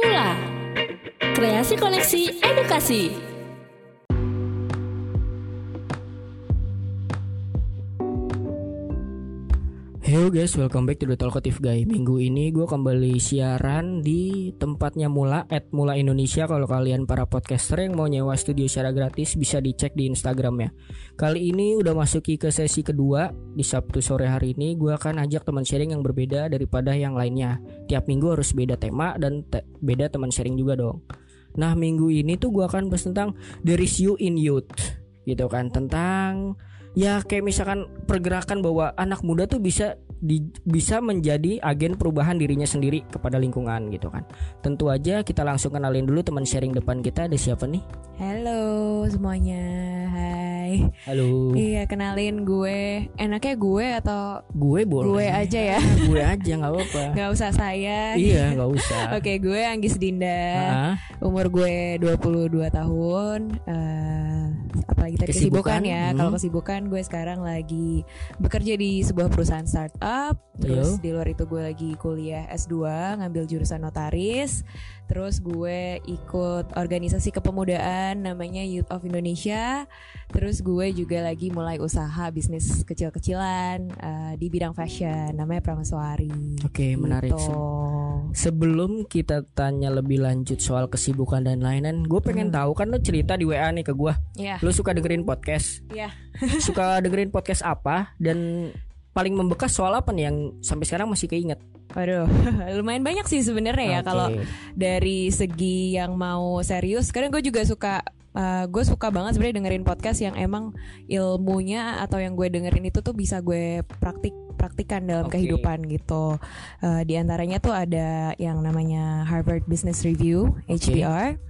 Mula Kreasi Koneksi Edukasi Hello guys, welcome back to The Talkative Guy. Minggu ini gue kembali siaran di tempatnya Mula At Mula Indonesia. Kalau kalian para podcaster yang mau nyewa studio secara gratis Bisa dicek di Instagramnya. Kali ini udah masuki ke sesi kedua. Di Sabtu sore hari ini Gue akan ajak teman sharing yang berbeda daripada yang lainnya. Tiap minggu harus beda tema dan te beda teman sharing juga dong. Nah minggu ini tuh gue akan bahas tentang The Issue in Youth Gitu kan? Tentang ya kayak misalkan pergerakan bahwa anak muda tuh bisa di, bisa menjadi agen perubahan dirinya sendiri kepada lingkungan gitu kan. Tentu aja kita langsung kenalin dulu teman sharing depan kita ada siapa nih? Halo semuanya, hai. Halo. Iya kenalin gue, enaknya gue atau Gue boleh. gue aja ya, gue aja nggak apa-apa. nggak usah saya. iya nggak usah. Oke gue Anggis Dinda, Ah, umur gue 22 tahun. eh apalagi tadi Kesibukan, kesibukan, ya. hmm. Kalau kesibukan gue sekarang lagi bekerja di sebuah perusahaan startup. Terus Yo. di luar itu gue lagi kuliah S2 ngambil jurusan notaris. Terus gue ikut organisasi kepemudaan namanya Youth of Indonesia. Terus gue juga lagi mulai usaha bisnis kecil-kecilan eh, di bidang fashion namanya Pramaswari. Oke menarik. Gitu. Sebelum kita tanya lebih lanjut soal kesibukan dan lain-lain, gue pengen Hmm. tahu kan lo cerita di WA nih ke gue. Iya. Lo suka dengerin podcast? Iya. suka dengerin podcast apa? Dan paling membekas soal apa nih yang sampai sekarang masih keinget? Waduh, lumayan banyak sih sebenarnya ya Oke. kalau dari segi yang mau serius. Kadang gue juga suka uh, gue suka banget sebenarnya dengerin podcast yang emang ilmunya atau yang gue dengerin itu tuh bisa gue praktik praktikan dalam Oke. kehidupan gitu. Uh, di antaranya tuh ada yang namanya Harvard Business Review (HBR).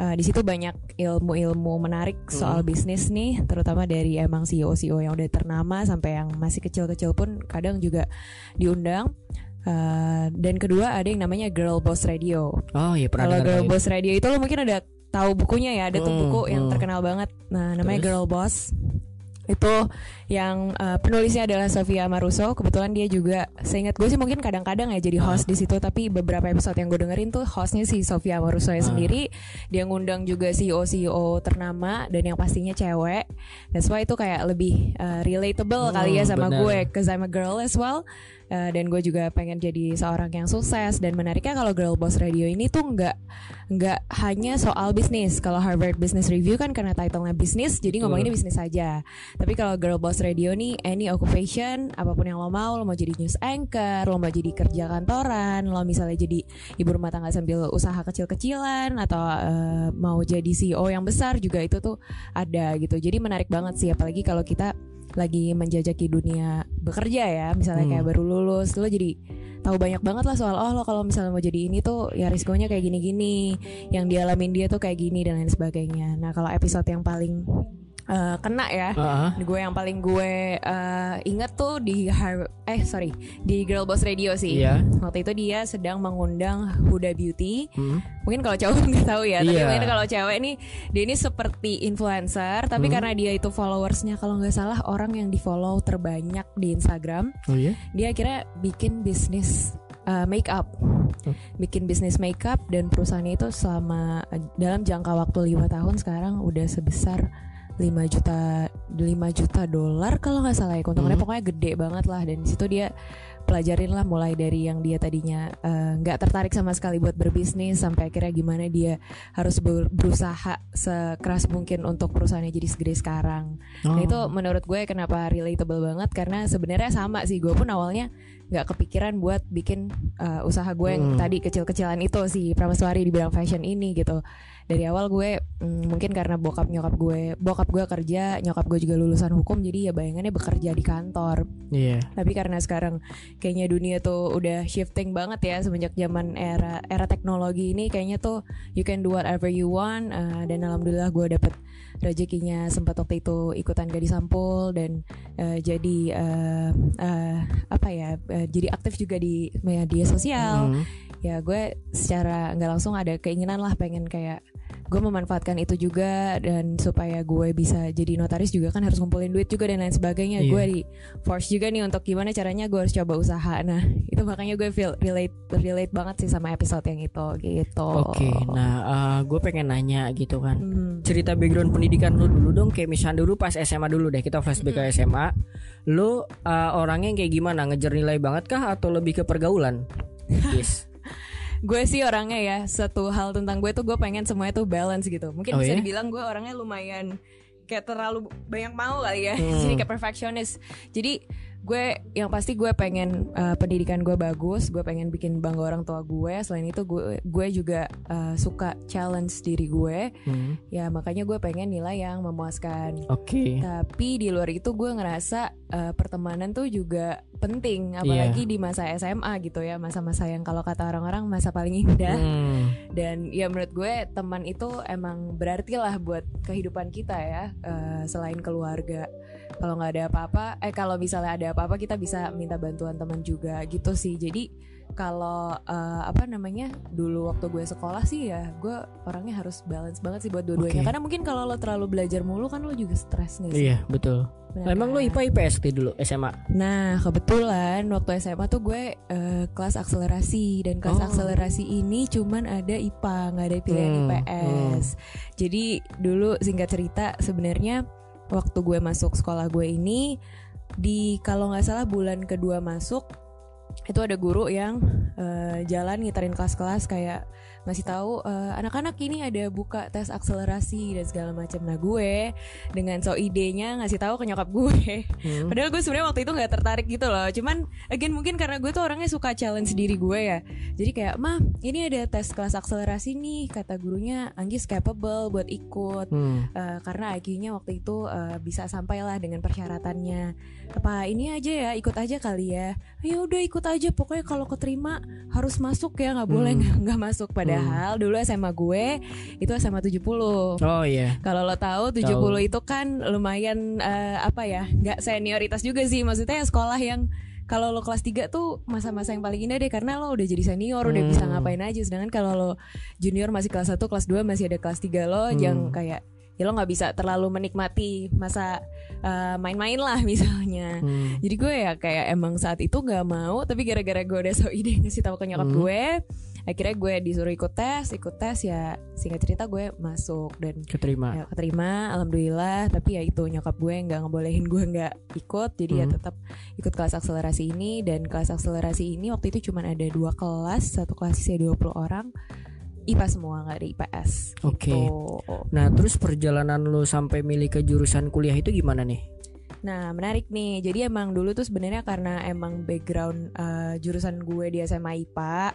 Uh, di situ banyak ilmu-ilmu menarik soal Hmm. bisnis nih, terutama dari emang E CEO-CEO yang udah ternama sampai yang masih kecil-kecil pun kadang juga diundang. Uh, dan kedua ada yang namanya Girl Boss Radio. Oh iya pernah Kalau Girl. Boss Radio itu lo mungkin udah tahu bukunya ya, ada tuh Hmm, buku yang hmm. terkenal banget. Nah, namanya Terus? Girl Boss. Itu yang uh, penulisnya adalah Sofia Maruso. Kebetulan dia juga, seingat gue sih mungkin kadang-kadang ya jadi host di situ. Tapi beberapa episode yang gue dengerin tuh hostnya si Sofia Maruso Ah. sendiri. Dia ngundang juga CEO CEO ternama dan yang pastinya cewek. That's why itu kayak lebih uh, relatable kali ya sama benar. gue, cause I'm a girl as well. Uh, dan gue juga pengen jadi seorang yang sukses. Dan menariknya kalau Girl Boss Radio ini tuh nggak nggak hanya soal bisnis. Kalau Harvard Business Review kan karena titlenya bisnis jadi ngomonginnya bisnis saja tapi kalau Girl Boss Radio nih any occupation apa pun yang lo mau lo mau jadi news anchor lo mau jadi kerja kantoran lo misalnya jadi ibu rumah tangga sambil usaha kecil-kecilan atau uh, mau jadi CEO yang besar juga itu tuh ada gitu. Jadi menarik banget sih apalagi kalau kita lagi menjajaki dunia bekerja ya misalnya Hmm. kayak baru lulus lo jadi tahu banyak banget lah soal oh lo kalau misalnya mau jadi ini tuh ya risikonya kayak gini-gini yang dialamin dia tuh kayak gini dan lain sebagainya nah kalau episode yang paling eh, kena ya ah. gue yang paling gue eh, inget tuh di Har- eh sorry di Girl Boss Radio sih Iya. waktu itu dia sedang mengundang Huda Beauty Hmm. mungkin kalau cowok nggak tahu ya tapi Iya. mungkin kalau cewek nih dia ini seperti influencer tapi Hmm. karena dia itu followersnya kalau nggak salah orang yang di follow terbanyak di Instagram Oh iya. dia akhirnya bikin bisnis uh, makeup Hmm. bikin bisnis makeup dan perusahaannya itu selama dalam jangka waktu lima tahun sekarang udah sebesar 5 juta 5 juta dolar kalau nggak salah ya keuntungannya Hmm. pokoknya gede banget lah dan di situ dia pelajarin lah mulai dari yang dia tadinya eh, nggak tertarik sama sekali buat berbisnis sampai akhirnya gimana dia harus ber- berusaha sekeras mungkin untuk perusahaannya jadi segede sekarang Oh. Nah itu menurut gue kenapa relatable banget karena sebenarnya sama sih gue pun awalnya nggak kepikiran buat bikin uh, usaha gue yang Hmm. tadi kecil-kecilan itu si Pramaswari di bidang fashion ini gitu. Dari awal gue mm, mungkin karena bokap nyokap gue bokap gue kerja nyokap gue juga lulusan hukum jadi ya bayangannya bekerja di kantor. Iya. Tapi karena sekarang kayaknya dunia tuh udah shifting banget ya semenjak zaman era era teknologi ini kayaknya tuh you can do whatever you want uh, dan alhamdulillah gue dapet rezekinya sempat waktu itu ikutan gadis sampul dan uh, jadi uh, uh, apa ya uh, jadi aktif juga di media sosial Hmm. ya gue secara nggak langsung ada keinginan lah pengen kayak gue memanfaatkan itu juga dan supaya gue bisa jadi notaris juga kan harus ngumpulin duit juga dan lain sebagainya Iya. gue di force juga nih untuk gimana caranya gue harus coba usaha nah itu makanya gue feel relate relate banget sih sama episode yang itu gitu Oke, nah gue pengen nanya gitu kan. Hmm. Cerita background pendidikan lu dulu dong, kayak misalnya dulu pas SMA dulu deh, kita flashback ke SMA. Lu uh, orangnya kayak gimana? Ngejar nilai banget kah atau lebih ke pergaulan? Yes. Gue sih orangnya ya satu hal tentang gue tuh gue pengen semuanya tuh balance gitu mungkin Oh bisa ya? dibilang gue orangnya lumayan kayak terlalu banyak mau kali ya Hmm. jadi kayak perfectionist jadi gue yang pasti gue pengen uh, pendidikan gue bagus gue pengen bikin bangga orang tua gue. Selain itu gue gue juga uh, suka challenge diri gue. Hmm, ya makanya gue pengen nilai yang memuaskan. Oke. tapi di luar itu gue ngerasa uh, pertemanan tuh juga penting. Apalagi di masa SMA gitu ya masa-masa yang kalau kata orang-orang masa paling indah. Hmm, dan ya menurut gue teman itu emang berarti lah buat kehidupan kita ya eh, selain keluarga kalau nggak ada apa-apa eh kalau misalnya ada apa-apa kita bisa minta bantuan teman juga gitu sih jadi kalau eh, apa namanya dulu waktu gue sekolah sih ya gue orangnya harus balance banget sih buat dua-duanya Oke. karena mungkin kalau lo terlalu belajar mulu kan lo juga stres sih iya betul. Benar Emang lu kan? IPA IPS dulu SMA? Nah kebetulan waktu SMA tuh gue eh, kelas akselerasi dan kelas Oh. akselerasi ini cuman ada IPA nggak ada pilihan Hmm, IPS. Jadi dulu singkat cerita sebenarnya waktu gue masuk sekolah gue ini di kalau nggak salah bulan kedua masuk itu ada guru yang eh, jalan ngiterin kelas-kelas kayak ngasih tahu eh, anak-anak ini ada buka tes akselerasi dan segala macam. Nah gue dengan so idenya ngasih tahu ke nyokap gue Hmm. Padahal gue sebenarnya waktu itu nggak tertarik gitu loh. Cuman again mungkin karena gue tuh orangnya suka challenge diri gue ya. Jadi kayak, "Mah, ini ada tes kelas akselerasi nih," kata gurunya, "Anggis capable buat ikut." Hmm. Eh, karena IQ-nya waktu itu eh, bisa sampailah dengan persyaratannya. Apa ini aja ya, ikut aja kali ya. Ya udah ikut aja, pokoknya kalau keterima harus masuk ya, nggak boleh Hmm. nggak nggak masuk. Padahal dulu SMA gue itu SMA 70. Oh iya. Kalau lo tahu 70 itu kan lumayan eh, apa ya? nggak senioritas juga sih. Maksudnya sekolah yang kalau lo kelas 3 tuh masa-masa yang paling indah deh karena lo udah jadi senior, udah bisa Hmm. ngapain aja. Sedangkan kalau lo junior masih kelas 1, kelas 2 masih ada kelas 3 lo Hmm. yang kayak ya lo nggak bisa terlalu menikmati masa eh, main-main lah misalnya. Hmm. Jadi gue ya kayak emang saat itu nggak mau, tapi gara-gara gue udah so ide ngasih tahu ke nyokap Hmm. gue, akhirnya gue disuruh ikut tes, ikut tes ya singkat cerita gue masuk dan Keterima. ya keterima alhamdulillah tapi ya itu nyokap gue nggak ngebolehin gue nggak ikut jadi ya Hmm. tetap ikut kelas akselerasi ini dan kelas akselerasi ini waktu itu cuman ada dua kelas satu kelas isinya 20 orang IPA semua nggak ada IPS Oke. gitu. Nah terus perjalanan lu sampai milih ke jurusan kuliah itu gimana nih? Nah menarik nih jadi emang dulu tuh sebenarnya karena emang background eh, jurusan gue di SMA IPA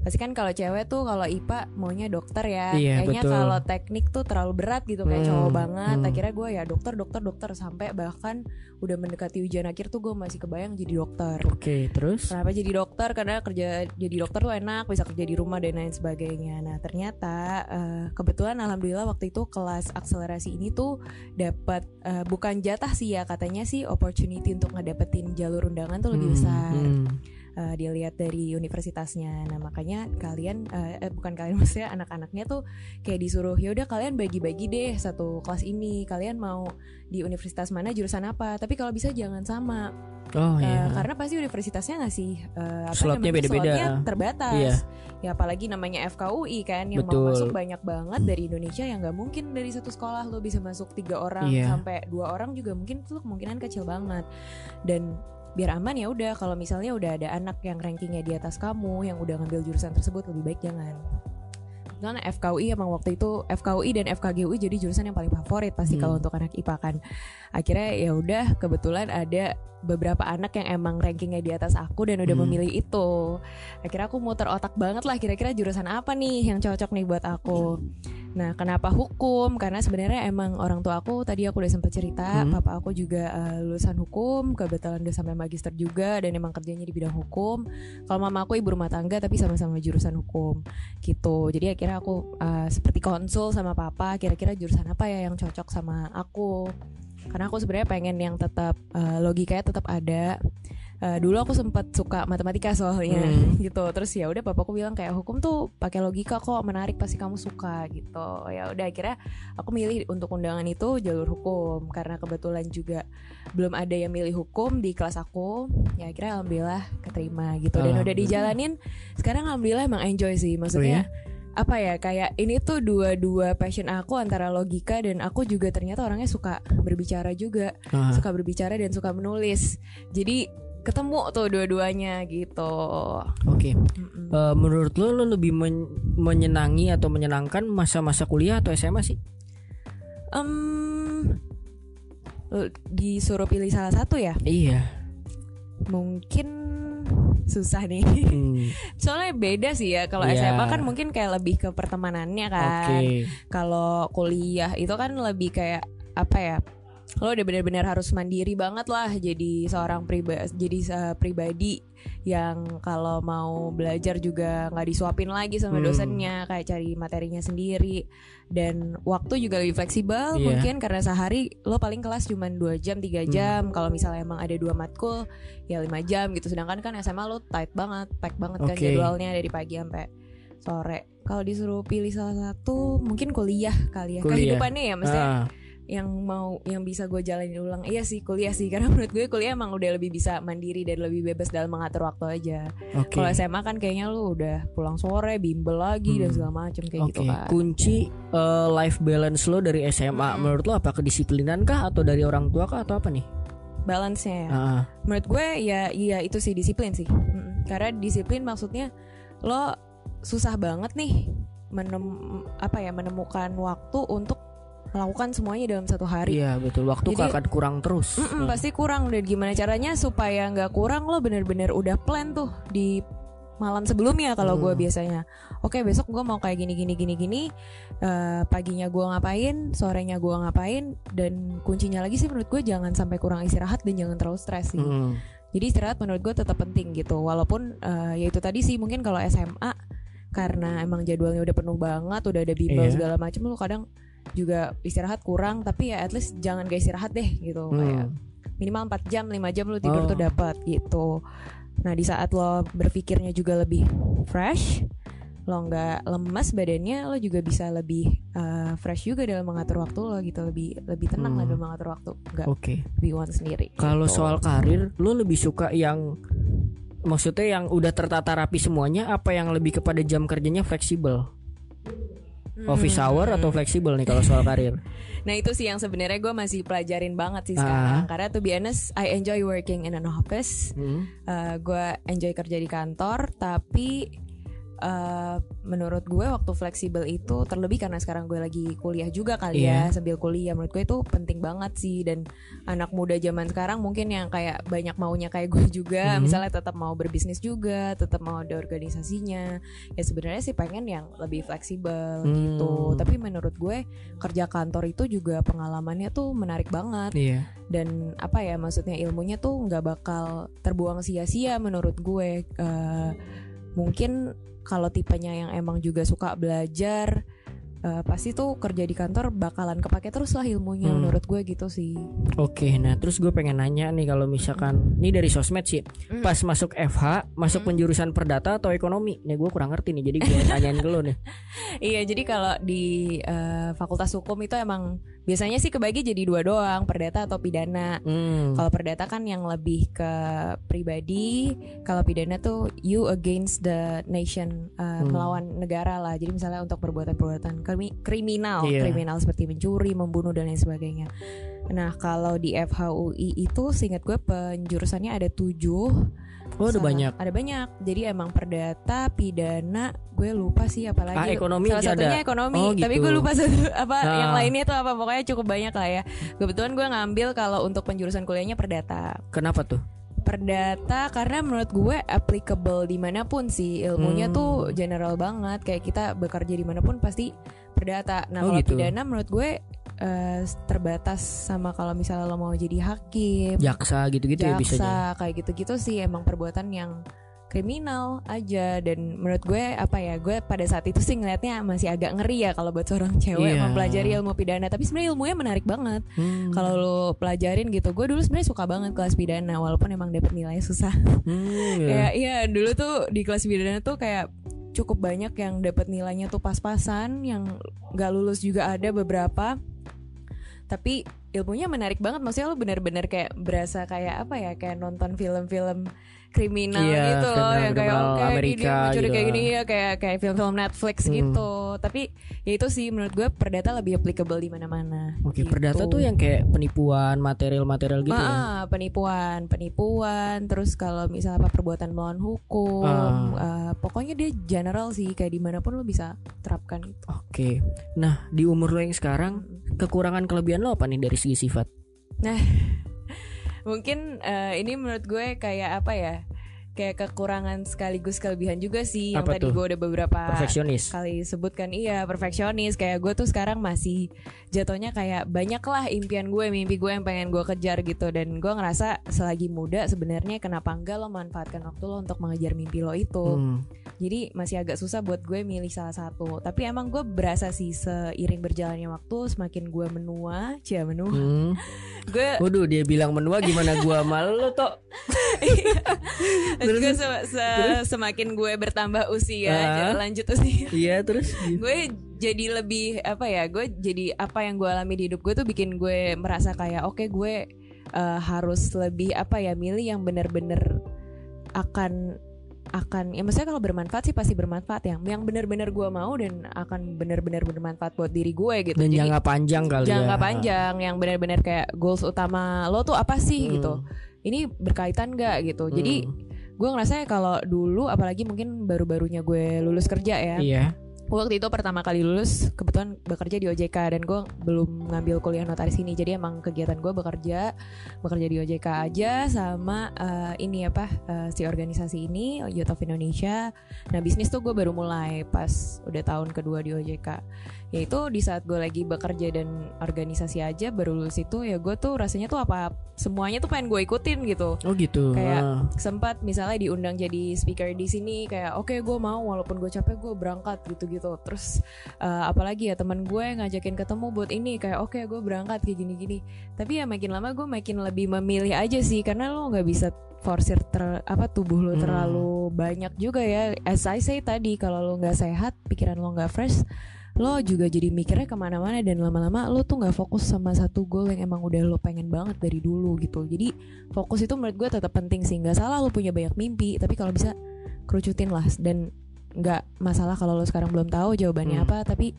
pasti kan kalau cewek tuh kalau IPA maunya dokter ya Iya, kayaknya kalau teknik tuh terlalu berat gitu kayak Hmm, cowok banget hmm. akhirnya gue ya dokter dokter dokter sampai bahkan udah mendekati ujian akhir tuh gue masih kebayang jadi dokter Oke terus? Kenapa jadi dokter? Karena kerja jadi dokter tuh enak, bisa kerja di rumah dan lain sebagainya. Nah ternyata eh, kebetulan alhamdulillah waktu itu kelas akselerasi ini tuh dapat eh, bukan jatah sih ya katanya sih opportunity untuk ngedapetin jalur undangan tuh lebih Hmm, besar. hmm. Eh, dilihat dari universitasnya. Nah makanya kalian eh, eh, bukan kalian maksudnya anak-anaknya tuh kayak disuruh ya udah kalian bagi-bagi deh satu kelas ini. Kalian mau di universitas mana jurusan apa? Tapi kalau bisa jangan sama. Oh iya. karena pasti universitasnya ngasih eh, apa Slotnya beda-beda. slotnya terbatas. Iya. Ya apalagi namanya FKUI kan yang Betul. mau masuk banyak banget dari Indonesia yang nggak mungkin dari satu sekolah lo bisa masuk tiga orang Iya. sampai dua orang juga mungkin itu kemungkinan kecil banget. Dan biar aman ya udah kalau misalnya udah ada anak yang rankingnya di atas kamu yang udah ngambil jurusan tersebut lebih baik jangan. Karena FKUI emang waktu itu FKUI dan FKGUI jadi jurusan yang paling favorit pasti Hmm. kalau untuk anak IPA kan. Akhirnya ya udah kebetulan ada beberapa anak yang emang rankingnya di atas aku dan udah Hmm. memilih itu. Akhirnya aku muter otak banget lah kira-kira jurusan apa nih yang cocok nih buat aku. Nah, kenapa hukum? Karena sebenarnya emang orang tua aku tadi aku udah sempat cerita, Hmm. papa aku juga eh, lulusan hukum, kebetulan udah sampai magister juga dan emang kerjanya di bidang hukum. Kalau mama aku ibu rumah tangga tapi sama-sama jurusan hukum gitu. Jadi akhirnya aku eh, seperti konsul sama papa, kira-kira jurusan apa ya yang cocok sama aku. Karena aku sebenarnya pengen yang tetap eh, logikanya tetap ada. eh, dulu aku sempat suka matematika soalnya Hmm. gitu terus ya udah bapakku bilang kayak hukum tuh pakai logika kok menarik pasti kamu suka gitu ya udah akhirnya aku milih untuk undangan itu jalur hukum karena kebetulan juga belum ada yang milih hukum di kelas aku ya akhirnya alhamdulillah keterima gitu dan udah Alhamdulillah. dijalanin sekarang alhamdulillah emang enjoy sih Oh maksudnya apa ya kayak ini tuh dua-dua passion aku antara logika dan aku juga ternyata orangnya suka berbicara juga Ah, suka berbicara dan suka menulis jadi ketemu tuh dua-duanya gitu Oke. Mm-mm. Eh, menurut lo lo lebih men- menyenangi atau menyenangkan masa-masa kuliah atau SMA sih? Lo disuruh pilih salah satu ya Iya. mungkin susah nih. Hmm, soalnya beda sih ya kalau Iya. SMA kan mungkin kayak lebih ke pertemanannya kan. Kalau kuliah itu kan lebih kayak apa ya lo udah benar-benar harus mandiri banget lah jadi seorang pribadi jadi eh, pribadi yang kalau mau belajar juga nggak disuapin lagi sama Hmm. dosennya kayak cari materinya sendiri dan waktu juga lebih fleksibel Iya. mungkin karena sehari lo paling kelas cuma 2 jam 3 Hmm. jam kalau misalnya emang ada dua matkul ya 5 jam gitu sedangkan kan SMA lo tight banget pack banget kan Oke. jadwalnya dari pagi sampai sore kalau disuruh pilih salah satu mungkin kuliah kali ya Kuliah. kehidupannya ya maksudnya Ah, yang mau yang bisa gue jalanin ulang. Iya sih kuliah sih. Karena menurut gue kuliah emang udah lebih bisa mandiri dan lebih bebas dalam mengatur waktu aja. Oke. kalau SMA kan kayaknya lu udah pulang sore bimbel lagi dan Hmm. segala macem kayak Oke, gitu kan. kunci eh, life balance lo dari SMA Hmm. menurut lo apa? Kedisiplinan kah atau dari orang tua kah atau apa nih? balance nya ya. Ah, menurut gue ya iya itu sih disiplin sih. Karena disiplin maksudnya lo susah banget nih menem apa ya menemukan waktu untuk melakukan semuanya dalam satu hari iya betul. Waktu Jadi- akan kurang terus. Mm-mm, Ah. pasti kurang dan gimana caranya supaya nggak kurang lo bener-bener udah plan tuh di malam sebelumnya kalau gue Hmm. biasanya oke besok gue mau kayak gini gini gini gini Eh, paginya gue ngapain sorenya gue ngapain dan kuncinya lagi sih menurut gue jangan sampai kurang istirahat dan jangan terlalu stres sih Hmm. jadi istirahat menurut gue tetap penting gitu walaupun eh, ya itu tadi sih mungkin kalau SMA karena emang jadwalnya udah penuh banget udah ada bimbel Iya. segala macam lu kadang juga istirahat kurang tapi ya at least jangan gak istirahat deh gitu Hmm. kayak minimal 4 jam 5 jam lu tidur Oh. tuh dapat gitu nah di saat lo berpikirnya juga lebih fresh lo nggak lemas badannya lo juga bisa lebih eh, fresh juga dalam mengatur waktu lo gitu lebih lebih tenang lah Hmm. dalam mengatur waktu nggak Oke. be one sendiri Kalau gitu. soal karir, lo lebih suka yang maksudnya yang udah tertata rapi semuanya apa yang lebih kepada jam kerjanya fleksibel? Office Hmm. hour atau fleksibel nih kalau soal karir? Nah itu sih yang sebenarnya gue masih pelajarin banget sih Ah. sekarang Karena to be honest I enjoy working in an office Hmm. Uh, Gue enjoy kerja di kantor Tapi uh, menurut gue waktu fleksibel itu Terlebih karena sekarang gue lagi kuliah juga kali Iya. ya Sambil kuliah menurut gue itu penting banget sih Dan anak muda zaman sekarang mungkin yang kayak banyak maunya kayak gue juga Mhm. Misalnya tetap mau berbisnis juga Tetap mau ada organisasinya Ya sebenarnya sih pengen yang lebih fleksibel gitu Hmm. Tapi menurut gue kerja kantor itu juga pengalamannya tuh menarik banget Iya. dan apa ya maksudnya ilmunya tuh nggak bakal terbuang sia-sia menurut gue Eh, mungkin kalau tipenya yang emang juga suka belajar eh, pasti tuh kerja di kantor bakalan kepake terus lah ilmunya Hmm. menurut gue gitu sih Oke, nah terus gue pengen nanya nih kalau misalkan ini dari sosmed sih, Hmm. pas masuk FH masuk Hmm. penjurusan perdata atau ekonomi? Nih gue kurang ngerti nih, jadi gue tanyain lo nih. iya jadi kalau di eh, fakultas hukum itu emang biasanya sih kebagi jadi dua doang perdata atau pidana Hmm. Kalau perdata kan yang lebih ke pribadi, kalau pidana tuh you against the nation uh, Hmm. melawan negara lah. Jadi misalnya untuk perbuatan-perbuatan krimi- kriminal, Iya. kriminal seperti mencuri, membunuh dan lain sebagainya. Nah kalau di FHUI itu, seingat gue penjurusannya ada tujuh. Oh Salah- banyak. Ada banyak. Jadi emang perdata, pidana, gue lupa sih apalagi. Ah ekonomi Salah aja ada. satunya ekonomi, Oh, tapi gitu. gue lupa satu apa Ah. yang lainnya tuh apa pokoknya cukup banyak lah ya. Kebetulan gue ngambil kalau untuk penjurusan kuliahnya perdata. Kenapa tuh? Perdata karena menurut gue applicable di mana pun sih ilmunya Hmm. tuh general banget kayak kita bekerja di mana pun pasti perdata. Nah Oh, kalau gitu. pidana menurut gue eh, terbatas sama kalau misalnya lo mau jadi hakim, Jaksa gitu-gitu ya jaksa bisanya. kayak gitu-gitu sih emang perbuatan yang kriminal aja dan menurut gue apa ya gue pada saat itu sih ngeliatnya masih agak ngeri ya kalau buat seorang cewek Iya. mempelajari ilmu pidana tapi sebenarnya ilmunya menarik banget Hmm. kalau lo pelajarin gitu gue dulu sebenarnya suka banget kelas pidana walaupun emang dapet nilai susah Hmm, ya. Kayak iya dulu tuh di kelas pidana tuh kayak cukup banyak yang dapat nilainya tuh pas-pasan, yang nggak lulus juga ada beberapa. Tapi ilmunya menarik banget, maksudnya lo bener-bener kayak berasa kayak apa ya, kayak nonton film-film kriminal Iya, gitu loh, yang kayak oke gini, Amerika mencuri gitu kayak gini ya, kayak kayak film-film Netflix Hmm. gitu. Tapi ya itu sih menurut gue perdata lebih applicable di mana-mana. Oke, gitu. perdata tuh yang kayak penipuan material-material gitu ya. Ah, penipuan, penipuan, terus kalau misalnya apa perbuatan melawan hukum, Ah. eh, pokoknya dia general sih kayak di mana pun lo bisa terapkan itu. Oke. Nah, di umur lo yang sekarang, kekurangan kelebihan lo apa nih dari segi sifat? Mungkin eh, ini menurut gue kayak apa ya? Kayak kekurangan sekaligus kelebihan juga sih yang Apa tadi gue udah beberapa Perfeksionis. kali sebutkan. Iya perfeksionis. Kayak gue tuh sekarang masih jatuhnya kayak banyak lah impian gue mimpi gue yang pengen gue kejar gitu. Dan gue ngerasa selagi muda sebenarnya kenapa enggak lo manfaatkan waktu lo untuk mengejar mimpi lo itu? Hmm. jadi masih agak susah buat gue milih salah satu. Tapi emang gue berasa sih seiring berjalannya waktu semakin gue menua. Cia menua. Hmm. gue Waduh, dia bilang menua gimana gua malu lo toh. gue se- se- semakin gue bertambah usia Ah. lanjut usia Iya, terus gue jadi lebih apa ya gue jadi apa yang gue alami di hidup gue tuh bikin gue merasa kayak oke gue eh, harus lebih apa ya milih yang bener-bener akan akan ya maksudnya kalau bermanfaat sih pasti bermanfaat yang yang bener-bener gue mau dan akan bener-bener bermanfaat buat diri gue gitu dan jadi jangka panjang kali jangka ya. panjang yang bener-bener kayak goals utama lo tuh apa sih Hmm. gitu ini berkaitan gak gitu jadi Hmm. Gue ngerasa kalau dulu apalagi mungkin baru-barunya gue lulus kerja ya Iya. waktu itu pertama kali lulus kebetulan bekerja di OJK dan gue belum ngambil kuliah notaris ini. Jadi emang kegiatan gue bekerja bekerja di OJK aja sama eh, ini apa eh, si organisasi ini Youth of Indonesia. Nah bisnis tuh gue baru mulai pas udah tahun kedua di OJK yaitu di saat gue lagi bekerja dan organisasi aja baru lulus itu ya gue tuh rasanya tuh apa semuanya tuh pengen gue ikutin gitu Oh gitu. Kayak- Ah. sempat misalnya diundang jadi speaker di sini kayak oke gue mau walaupun gue capek gue berangkat gitu-gitu terus eh, apalagi ya teman gue ngajakin ketemu buat ini kayak oke gue berangkat kayak gini-gini tapi ya makin lama gue makin lebih memilih aja sih karena lo nggak bisa forsir ter apa tubuh lo Hmm. terlalu banyak juga ya as I say tadi kalau lo nggak sehat pikiran lo nggak fresh lo juga jadi mikirnya ke mana-mana dan lama-lama lo tuh nggak fokus sama satu goal yang emang udah lo pengen banget dari dulu gitu. Jadi fokus itu menurut gue tetap penting sih. Nggak salah lo punya banyak mimpi tapi kalau bisa kerucutin lah. Dan nggak masalah kalau lo sekarang belum tahu jawabannya Hmm. apa tapi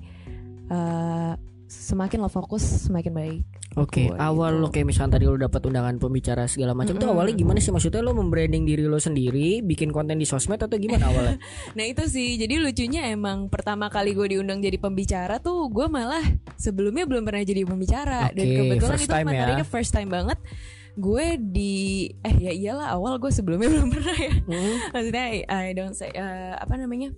eh, semakin lo fokus semakin baik Oke, Gua awal gitu. lo kayak misalnya tadi lo dapat undangan pembicara segala macam itu Mm-mm. awalnya gimana sih? Maksudnya lo membranding diri lo sendiri, bikin konten di sosmed atau gimana awalnya? Nah itu sih jadi lucunya emang pertama kali gue diundang jadi pembicara tuh gue malah sebelumnya belum pernah jadi pembicara dan Oke, kebetulan first itu ya. materinya first time banget gue di eh ya iyalah awal gue sebelumnya belum pernah ya Hmm. maksudnya I don't say eh, apa namanya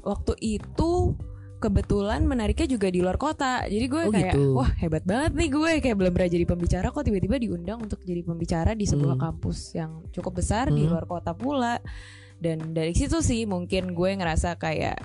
waktu itu kebetulan menariknya juga di luar kota jadi gue Oh, kayak gitu. wah hebat banget nih gue kayak belum pernah jadi pembicara kok tiba-tiba diundang untuk jadi pembicara di sebuah Hmm. kampus yang cukup besar di Hmm. luar kota pula dan dari situ sih mungkin gue ngerasa kayak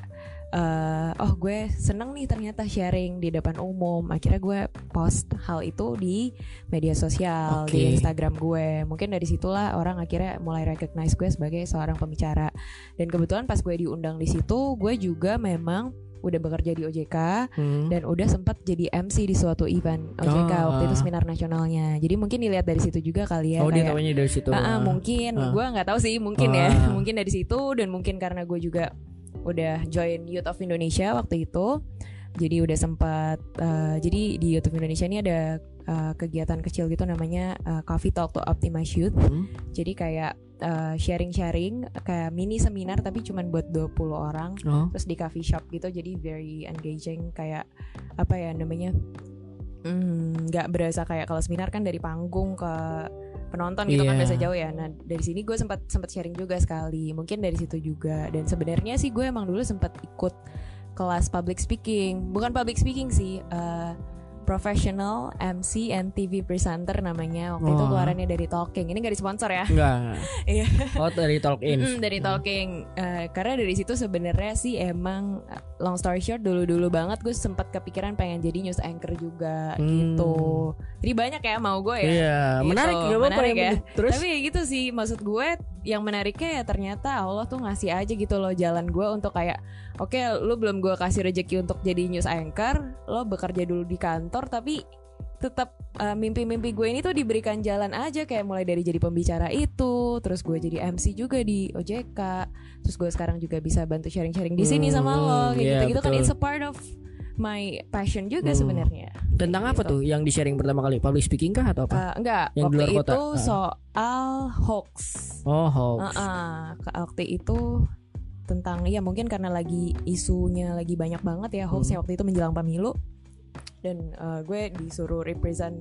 eh, oh gue seneng nih ternyata sharing di depan umum akhirnya gue post hal itu di media sosial Oke. di Instagram gue mungkin dari situlah orang akhirnya mulai recognize gue sebagai seorang pembicara dan kebetulan pas gue diundang di situ gue juga memang udah bekerja di OJK Hmm. dan udah sempat jadi MC di suatu event OJK Oh, waktu itu ah. seminar nasionalnya jadi mungkin dilihat dari situ juga kali ya oh dia tahunya dari situ. Ah, ah, Ah. mungkin Ah. gue nggak tahu sih mungkin ya Ah. mungkin dari situ dan mungkin karena gue juga udah join Youth of Indonesia waktu itu jadi udah sempat eh, jadi di Youth of Indonesia ini ada eh, kegiatan kecil gitu namanya eh, Coffee Talk to Optimize Youth Hmm. jadi kayak eh, sharing-sharing kayak mini seminar tapi cuman buat 20 orang Oh. terus di coffee shop gitu jadi very engaging kayak apa ya namanya hmm, nggak berasa kayak kalau seminar kan dari panggung ke penonton gitu kan Iya. biasa jauh ya nah dari sini gue sempat sempat sharing juga sekali mungkin dari situ juga dan sebenarnya sih gue emang dulu sempat ikut kelas public speaking bukan public speaking sih eh, professional MC and TV presenter namanya waktu itu Wah. keluarannya dari Talking ini gak disponsor ya Enggak. Iya. Oh dari talk in. Mm, dari Talking Eh, karena dari situ sebenarnya sih emang eh, long story short dulu-dulu banget gue sempat kepikiran pengen jadi news anchor juga Hmm. gitu jadi banyak ya mau gue ya Iya, Gitu, menarik gak apa-apa ya. Terus Tapi gitu sih maksud gue yang menariknya ya ternyata Allah tuh ngasih aja gitu loh jalan gue untuk kayak oke lu belum gue kasih rezeki untuk jadi news anchor lo bekerja dulu di kantor tapi tetap uh, mimpi-mimpi gue ini tuh diberikan jalan aja kayak mulai dari jadi pembicara itu terus gue jadi MC juga di OJK terus gue sekarang juga bisa bantu sharing-sharing di sini sama lo Hmm, kayak iya, gitu-gitu kan betul. it's a part of my passion juga Hmm. sebenarnya tentang Kayak apa gitu. tuh yang di sharing pertama kali? Public speaking kah atau apa? Uh, enggak, Yang waktu kota? itu Ah. soal hoax. oh, hoax. Heeh, ke- waktu itu tentang ya mungkin karena lagi isunya lagi banyak banget ya hoaxnya Hmm. waktu itu menjelang pemilu dan uh, gue disuruh represent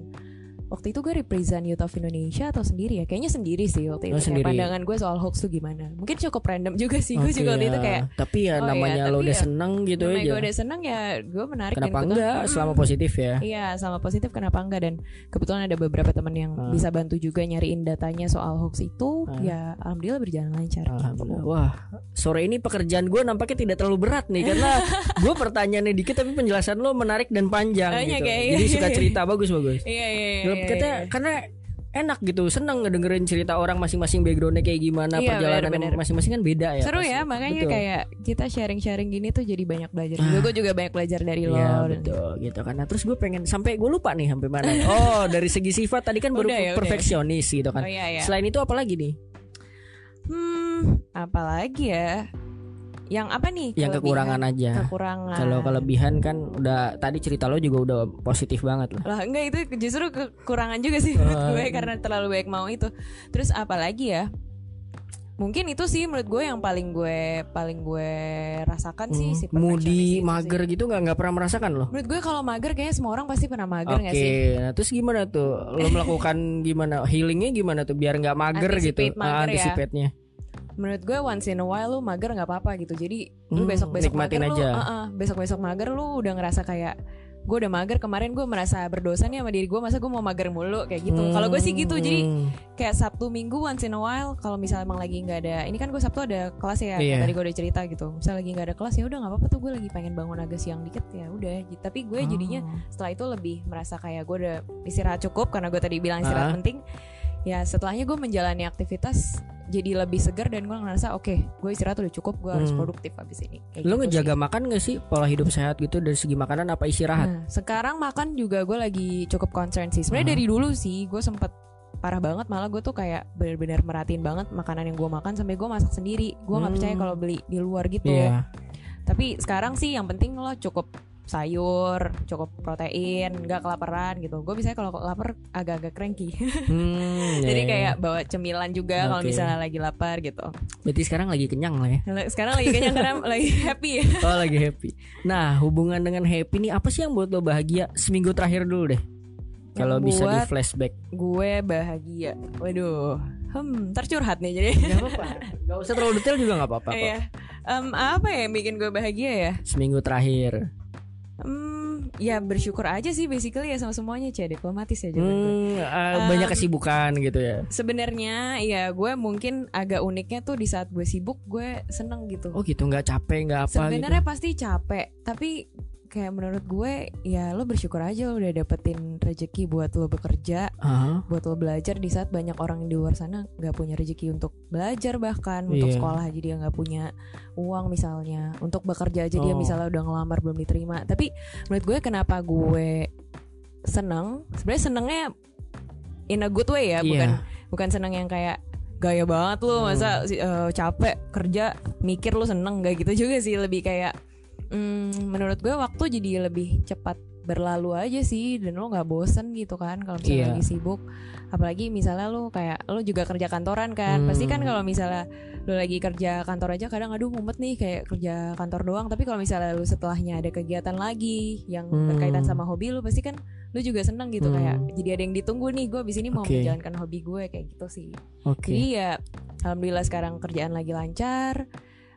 waktu itu gue represent Youth of Indonesia atau sendiri ya kayaknya sendiri sih Oh, waktu itu Kayak sendiri. pandangan gue soal hoax tuh gimana mungkin cukup random juga sih gue juga waktu itu ya. kayak Tapi ya oh namanya iya, lo udah ya, seneng gitu aja. gue udah seneng ya gue menarik Kenapa dan kebetulan- enggak? Mm-mm. Selama positif ya. Iya sama positif kenapa enggak dan kebetulan ada beberapa teman yang Ah. bisa bantu juga nyariin datanya soal hoax itu Ah. ya alhamdulillah berjalan lancar. Alhamdulillah. Wah, sore ini pekerjaan gue nampaknya tidak terlalu berat nih karena gue pertanyaannya dikit tapi penjelasan lo menarik dan panjang Oh, iya, gitu. kayak- Jadi suka cerita bagus bagus. Iya iya iya. Gua iya, karena enak gitu, seneng ngedengerin cerita orang masing-masing backgroundnya kayak gimana, Iya, perjalanan masing-masing kan beda ya. Seru pasti. ya makanya Betul. kayak kita sharing-sharing gini tuh jadi banyak belajar. Ah. Juga gue juga banyak belajar dari lo. Dan- betul gitu kan. Nah, terus gue pengen sampai gue lupa nih sampai mana. Oh dari segi sifat tadi kan baru Udah ya, udah. perfeksionis gitu kan. Oh iya iya. Selain itu apa lagi nih? Hmm, apalagi ya? Yang apa nih? Yang kekurangan aja. Kekurangan. Kalau kelebihan kan udah tadi cerita lo juga udah positif banget lah. lah enggak itu justru kekurangan juga sih menurut Oh, gue iya. karena terlalu banyak mau itu terus apalagi ya mungkin itu sih menurut gue yang paling gue paling gue rasakan sih Hmm, si Mudi perfectionist itu mager sih. gitu nggak nggak pernah merasakan loh. menurut gue kalau mager kayaknya semua orang pasti pernah mager Oke, nggak sih nah terus gimana tuh? Lo melakukan gimana healingnya gimana tuh biar nggak mager Anticipate gitu? mager ya. Menurut gue once in a while lu mager nggak apa-apa gitu jadi lu Hmm, besok besok nikmatin mager aja. lu besok besok mager lu udah ngerasa kayak gue udah mager kemarin gue merasa berdosa nih sama diri gue masa gue mau mager mulu kayak gitu kalau gue sih gitu jadi Hmm. kayak Sabtu Minggu once in a while kalau misalnya emang lagi nggak ada ini kan gue Sabtu ada kelas ya kayak tadi gue udah cerita gitu misalnya lagi nggak ada kelas ya udah nggak apa-apa tuh gue lagi pengen bangun agak siang dikit ya udah tapi gue jadinya Oh. setelah itu lebih merasa kayak gue udah istirahat cukup karena gue tadi bilang istirahat Ah. penting ya setelahnya gue menjalani aktivitas jadi lebih segar dan gue ngerasa oke gue istirahat udah cukup gue harus Hmm. produktif abis ini Kayak Lo gitu ngejaga sih. makan gak sih pola hidup sehat gitu dari segi makanan apa istirahat? Nah, sekarang makan juga gue lagi cukup concern sih sebenarnya Ah. dari dulu sih gue sempet parah banget malah gue tuh kayak benar-benar merhatiin banget makanan yang gue makan sampai gue masak sendiri gue nggak Hmm. percaya kalau beli di luar gitu Iya. tapi sekarang sih yang penting lo cukup sayur cukup protein nggak kelaparan gitu gue biasanya kalau lapar agak-agak cranky Hmm, jadi iya, kayak iya. bawa cemilan juga kalau Oke. misalnya lagi lapar gitu Berarti sekarang lagi kenyang lah ya. sekarang lagi kayaknya karena lagi happy ya Oh lagi happy. Nah hubungan dengan happy nih apa sih yang buat lo bahagia seminggu terakhir dulu deh? Kalau bisa di flashback. gue bahagia waduh hmm tercurhat nih jadi Gak apa-apa. Gak usah terlalu detail juga gak apa-apa. Iya. Em, apa ya yang bikin gue bahagia ya? Seminggu terakhir. Hmm, ya bersyukur aja sih basically ya sama semuanya Cia diplomatis ya gue. Hmm, eh, banyak Um, kesibukan gitu ya. Sebenarnya ya gue mungkin agak uniknya tuh di saat gue sibuk gue seneng gitu. Oh gitu nggak capek nggak apa Sebenarnya gitu. pasti capek, tapi kayak menurut gue ya lo bersyukur aja lo udah dapetin rezeki buat lo bekerja, Aha. buat lo belajar di saat banyak orang di luar sana nggak punya rezeki untuk belajar bahkan untuk Iya. sekolah aja dia nggak punya uang misalnya untuk bekerja aja dia Oh. misalnya udah ngelamar belum diterima tapi menurut gue kenapa gue seneng sebenarnya senengnya in a good way ya Iya. bukan bukan seneng yang kayak gaya banget lo Hmm. masa eh, capek kerja mikir lo seneng gak gitu juga sih lebih kayak hmm, menurut gue waktu jadi lebih cepat berlalu aja sih dan lo nggak bosen gitu kan kalau misalnya Iya. lagi sibuk apalagi misalnya lo kayak lo juga kerja kantoran kan Hmm. pasti kan kalau misalnya lo lagi kerja kantor aja kadang aduh mumet nih kayak kerja kantor doang tapi kalau misalnya lo setelahnya ada kegiatan lagi yang Hmm. berkaitan sama hobi lo pasti kan lo juga seneng gitu Hmm. kayak jadi ada yang ditunggu nih gue abis ini mau Oke. menjalankan hobi gue kayak gitu sih Oke. jadi ya alhamdulillah sekarang kerjaan lagi lancar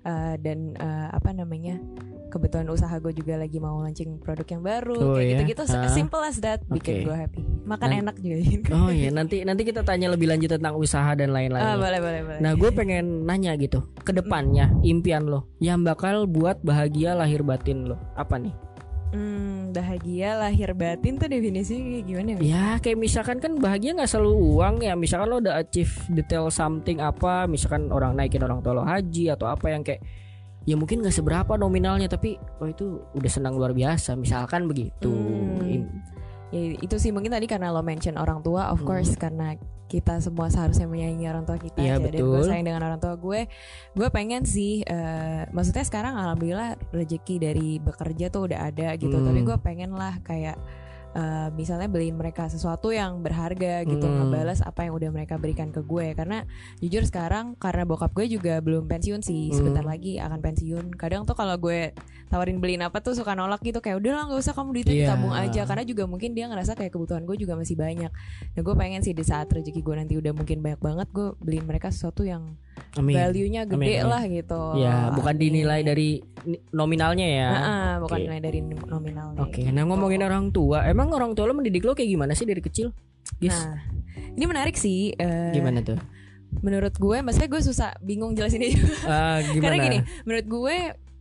eh, dan eh, apa namanya kebetulan usaha gue juga lagi mau launching produk yang baru Oh, kayak ya? gitu-gitu Ah. simple as that bikin gue happy makan Nah. enak juga Oh iya, nanti nanti kita tanya lebih lanjut tentang usaha dan lain-lain. ah, boleh boleh boleh Nah, gue pengen nanya gitu, ke depannya impian lo yang bakal buat bahagia lahir batin lo apa nih? Hmm, bahagia lahir batin tuh definisinya gimana ya? Ya, kayak misalkan kan bahagia nggak selalu uang ya. Misalkan lo udah achieve detail something apa, misalkan orang naikin orang tua lo haji atau apa yang kayak ya mungkin nggak seberapa nominalnya tapi oh itu udah senang luar biasa. Misalkan begitu. Hmm. Ya, itu sih mungkin tadi karena lo mention orang tua, of Hmm. course karena kita semua seharusnya menyayangi orang tua kita Iya, aja dan gue betul. sayang dengan orang tua gue. Gue pengen sih, eh, maksudnya sekarang alhamdulillah rezeki dari bekerja tuh udah ada gitu. Hmm. Tapi gue pengen lah kayak eh, misalnya beliin mereka sesuatu yang berharga gitu, Hmm. ngebalas apa yang udah mereka berikan ke gue. Karena jujur sekarang karena bokap gue juga belum pensiun sih, sebentar Hmm. lagi akan pensiun. Kadang tuh kalau gue tawarin beliin apa tuh suka nolak gitu kayak udah lah nggak usah kamu duitnya Iya. ditabung aja karena juga mungkin dia ngerasa kayak kebutuhan gue juga masih banyak dan gue pengen sih di saat rezeki gue nanti udah mungkin banyak banget gue beliin mereka sesuatu yang Amin. value-nya gede Amin, amin. lah gitu Ya, bukan Amin. dinilai dari nominalnya ya. Ah, bukan Oke. nilai dari nominalnya Oke, gitu. nah ngomongin orang tua, emang orang tua lo mendidik lo kayak gimana sih dari kecil? Gis, nah ini menarik sih eh, gimana tuh? menurut gue maksudnya gue susah bingung jelasinnya juga Ah, gimana? karena gini menurut gue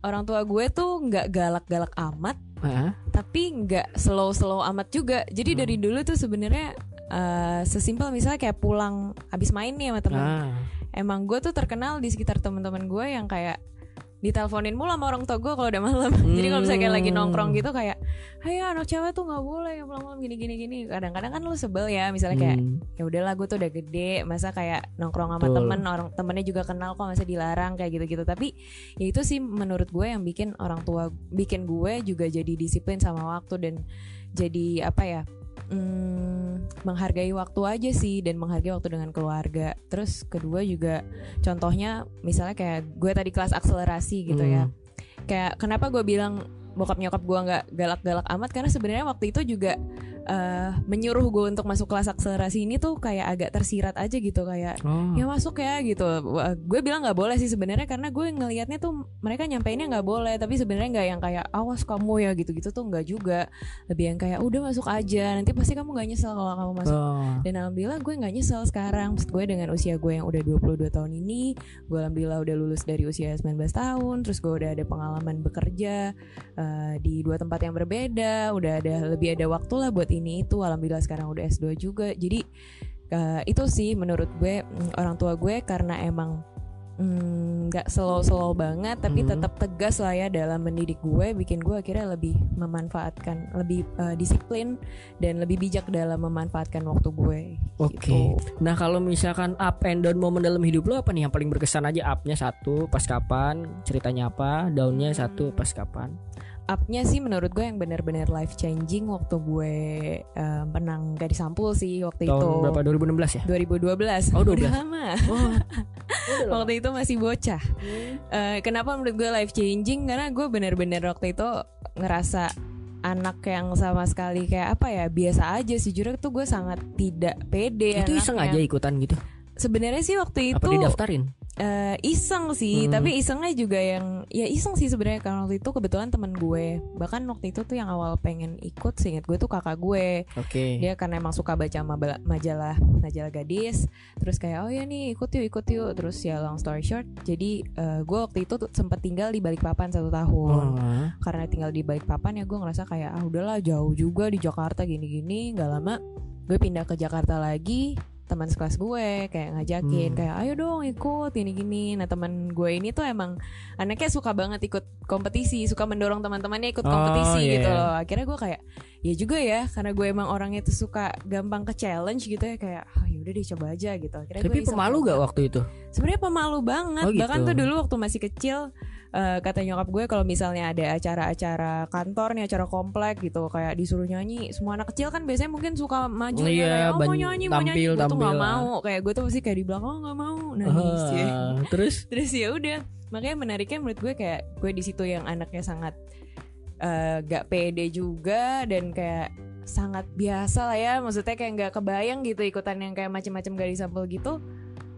orang tua gue tuh nggak galak-galak amat Ah, tapi nggak slow slow amat juga jadi Hmm. dari dulu tuh sebenarnya eh, sesimpel misalnya kayak pulang habis main nih sama temen ah. emang gue tuh terkenal di sekitar teman-teman gue yang kayak diteleponin mulu sama orang tua gue kalau udah malam jadi kalau misalnya kayak lagi Hmm. nongkrong gitu kayak Hai anak cewek tuh nggak boleh malam-malam gini gini gini kadang-kadang kan lu sebel ya misalnya kayak Hmm. ya udahlah gue tuh udah gede masa kayak nongkrong sama Betul. temen orang temennya juga kenal kok masa dilarang kayak gitu-gitu tapi ya itu sih menurut gue yang bikin orang tua bikin gue juga jadi disiplin sama waktu dan jadi apa ya hmm, menghargai waktu aja sih dan menghargai waktu dengan keluarga. Terus kedua juga contohnya misalnya kayak gue tadi kelas akselerasi gitu ya. Hmm. kayak kenapa gue bilang bokap nyokap gue nggak galak-galak amat? Karena sebenarnya waktu itu juga eh, menyuruh gue untuk masuk kelas akselerasi ini tuh kayak agak tersirat aja gitu kayak Oh. ya masuk ya gitu Wah, gue bilang nggak boleh sih sebenarnya karena gue ngelihatnya tuh mereka nyampeinnya nggak boleh tapi sebenarnya nggak yang kayak awas kamu ya gitu-gitu tuh nggak juga lebih yang kayak udah masuk aja nanti pasti kamu nggak nyesel kalau kamu masuk Oh. dan alhamdulillah gue nggak nyesel sekarang Maksud gue dengan usia gue yang udah 22 tahun ini gue alhamdulillah udah lulus dari usia 19 tahun terus gue udah ada pengalaman bekerja eh, di dua tempat yang berbeda udah ada lebih ada waktu lah buat ini itu alhamdulillah sekarang udah S2 juga jadi eh, itu sih menurut gue mm, orang tua gue karena emang mm, nggak slow-slow banget tapi Mhm. tetap tegas lah ya dalam mendidik gue bikin gue akhirnya lebih memanfaatkan lebih eh, disiplin dan lebih bijak dalam memanfaatkan waktu gue Oke. gitu. Nah kalau misalkan up and down momen dalam hidup lo apa nih yang paling berkesan aja upnya satu pas kapan ceritanya apa downnya Hmm. satu pas kapan Up-nya sih menurut gue yang benar-benar life changing waktu gue eh, menang gadis sampul sih waktu tahun itu. berapa? 2016 ya? 2012 Oh, 12. udah lama. Oh waktu itu masih bocah. Eh, kenapa menurut gue life changing karena gue bener-bener waktu itu ngerasa anak yang sama sekali kayak apa ya biasa aja sih. Jujur tuh gue sangat tidak pede itu iseng aja ikutan gitu? Sebenarnya sih waktu itu apa didaftarin eh, iseng sih Hmm. tapi isengnya juga yang ya iseng sih sebenarnya karena waktu itu kebetulan teman gue. Bahkan waktu itu tuh yang awal pengen ikut seingat gue tuh kakak gue. Oke. Dia karena emang suka baca majalah majalah gadis. Terus kayak oh ya nih ikut yuk ikut yuk. Terus ya long story short jadi eh, gue waktu itu tuh sempat tinggal di Balikpapan satu tahun. Oh. karena tinggal di Balikpapan ya gue ngerasa kayak ah udahlah jauh juga di Jakarta gini-gini. Nggak lama gue pindah ke Jakarta lagi teman sekelas gue kayak ngajakin Hmm. kayak ayo dong ikut gini-gini nah teman gue ini tuh emang anaknya suka banget ikut kompetisi suka mendorong teman-temannya ikut Oh, kompetisi iya. gitu loh akhirnya gue kayak ya juga ya karena gue emang orangnya tuh suka gampang ke challenge gitu ya kayak ah yaudah deh coba aja gitu akhirnya tapi pemalu gak waktu itu Sebenarnya pemalu banget. Oh, gitu. Bahkan tuh dulu waktu masih kecil eh, kata nyokap gue kalau misalnya ada acara-acara kantor nih, acara komplek gitu kayak disuruh nyanyi. Semua anak kecil kan biasanya mungkin suka maju ya, Iya, kayak oh mau nyanyi, mau nyanyi. tampil, Gue tuh nggak tampil. mau. Kayak gue tuh pasti kayak di belakang oh, nggak mau nangis ya. Ah, terus Terus ya udah. Makanya menariknya menurut gue kayak gue di situ yang anaknya sangat eh, gak pede juga dan kayak sangat biasa lah ya maksudnya kayak nggak kebayang gitu ikutan yang kayak macam-macam gadis sampel gitu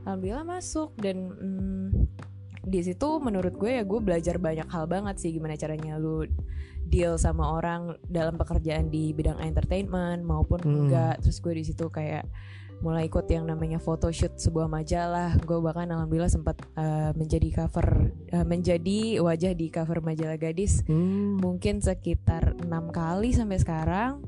alhamdulillah masuk dan mm, di situ menurut gue ya gue belajar banyak hal banget sih gimana caranya lu deal sama orang dalam pekerjaan di bidang entertainment maupun Hmm. enggak terus gue di situ kayak mulai ikut yang namanya photoshoot sebuah majalah gue bahkan alhamdulillah sempat eh, menjadi cover eh, menjadi wajah di cover majalah gadis Hmm. mungkin sekitar enam kali sampai sekarang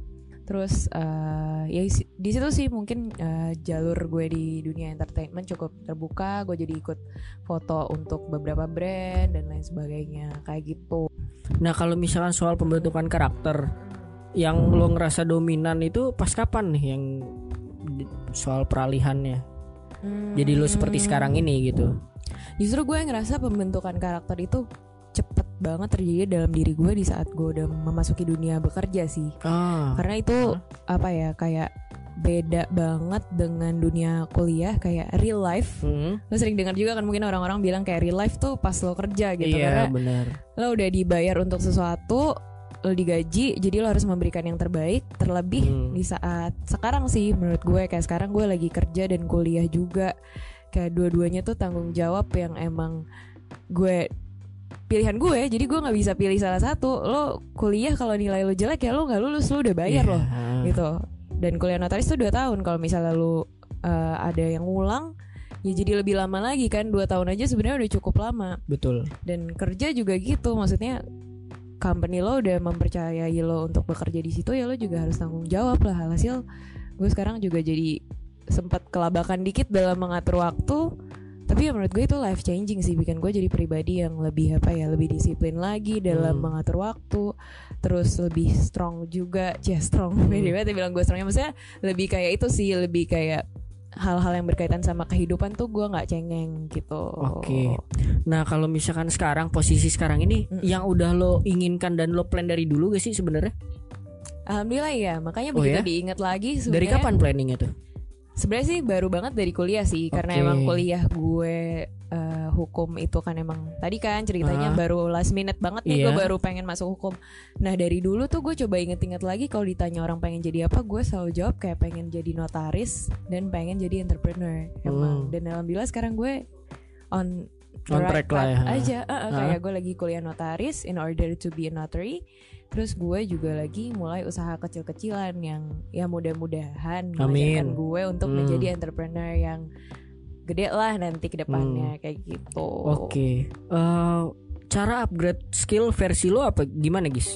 terus eh, ya di situ sih mungkin eh, jalur gue di dunia entertainment cukup terbuka gue jadi ikut foto untuk beberapa brand dan lain sebagainya kayak gitu Nah kalau misalkan soal pembentukan karakter yang lo ngerasa dominan itu pas kapan nih yang soal peralihannya? Jadi lo seperti Hmm. sekarang ini gitu. justru gue ngerasa pembentukan karakter itu cepet banget terjadi dalam diri gue di saat gue udah memasuki dunia bekerja sih Ah. karena itu apa ya kayak beda banget dengan dunia kuliah kayak real life Hmm. lo sering dengar juga kan mungkin orang-orang bilang kayak real life tuh pas lo kerja gitu Iya karena benar. lo udah dibayar untuk sesuatu lo digaji jadi lo harus memberikan yang terbaik terlebih Hmm. di saat sekarang sih menurut gue kayak sekarang gue lagi kerja dan kuliah juga kayak dua-duanya tuh tanggung jawab yang emang gue pilihan gue jadi gue nggak bisa pilih salah satu lo kuliah kalau nilai lo jelek ya lo nggak lulus lo udah bayar Iya. loh gitu dan kuliah notaris tuh dua tahun kalau misalnya lu uh, ada yang ngulang ya jadi lebih lama lagi kan dua tahun aja sebenarnya udah cukup lama Betul. dan kerja juga gitu maksudnya company lo udah mempercayai lo untuk bekerja di situ ya lo juga harus tanggung jawab lah hasil gue sekarang juga jadi sempat kelabakan dikit dalam mengatur waktu tapi ya menurut gue itu life changing sih bikin gue jadi pribadi yang lebih apa ya lebih disiplin lagi dalam Hmm. mengatur waktu terus lebih strong juga cia strong Hmm. beda banget ya bilang gue strongnya maksudnya lebih kayak itu sih lebih kayak hal-hal yang berkaitan sama kehidupan tuh gue nggak cengeng gitu Oke. Nah kalau misalkan sekarang posisi sekarang ini Mm. yang udah lo inginkan dan lo plan dari dulu gak sih sebenarnya? Alhamdulillah ya, makanya Oh begitu ya? diingat lagi Dari sebenarnya- kapan planningnya tuh? Sebenarnya sih baru banget dari kuliah sih, karena Oke. emang kuliah gue eh, hukum itu kan emang tadi kan ceritanya Ah. baru last minute banget nih, Iya. gue baru pengen masuk hukum. Nah dari dulu tuh gue coba inget-inget lagi kalau ditanya orang pengen jadi apa, gue selalu jawab kayak pengen jadi notaris dan pengen jadi entrepreneur. Emang Hmm. dan alhamdulillah sekarang gue on On right track lah ya. aja Eh, eh, Ah. kayak gue lagi kuliah notaris in order to be a notary terus gue juga lagi mulai usaha kecil-kecilan yang ya mudah-mudahan mengajarkan Amin. gue untuk Hmm. menjadi entrepreneur yang gede lah nanti ke depannya kayak gitu Hmm. Oke. Eh, cara upgrade skill versi lo apa gimana guys?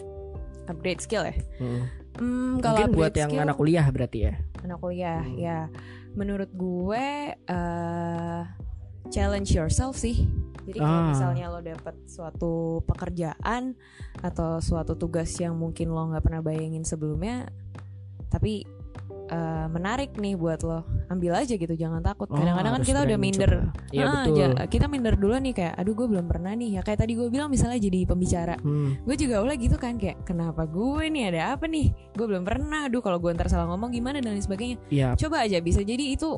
upgrade skill ya Hmm. hmm, kalau Mungkin buat upgrade yang skill, anak kuliah berarti ya. anak kuliah Hmm. ya menurut gue eh challenge yourself sih. Jadi kalau Ah. misalnya lo dapet suatu pekerjaan atau suatu tugas yang mungkin lo nggak pernah bayangin sebelumnya tapi eh, menarik nih buat lo. Ambil aja gitu jangan takut. Kadang-kadang kan Oh, harus kita udah minder. Iya Ah, betul. ja- kita minder dulu nih kayak aduh gue belum pernah nih. Ya kayak tadi gue bilang misalnya jadi pembicara. Hmm. gue juga awalnya gitu kan kayak kenapa gue nih? Ada apa nih? Gue belum pernah. Aduh kalau gue ntar salah ngomong gimana? Dan lain sebagainya. Iya. coba aja bisa jadi itu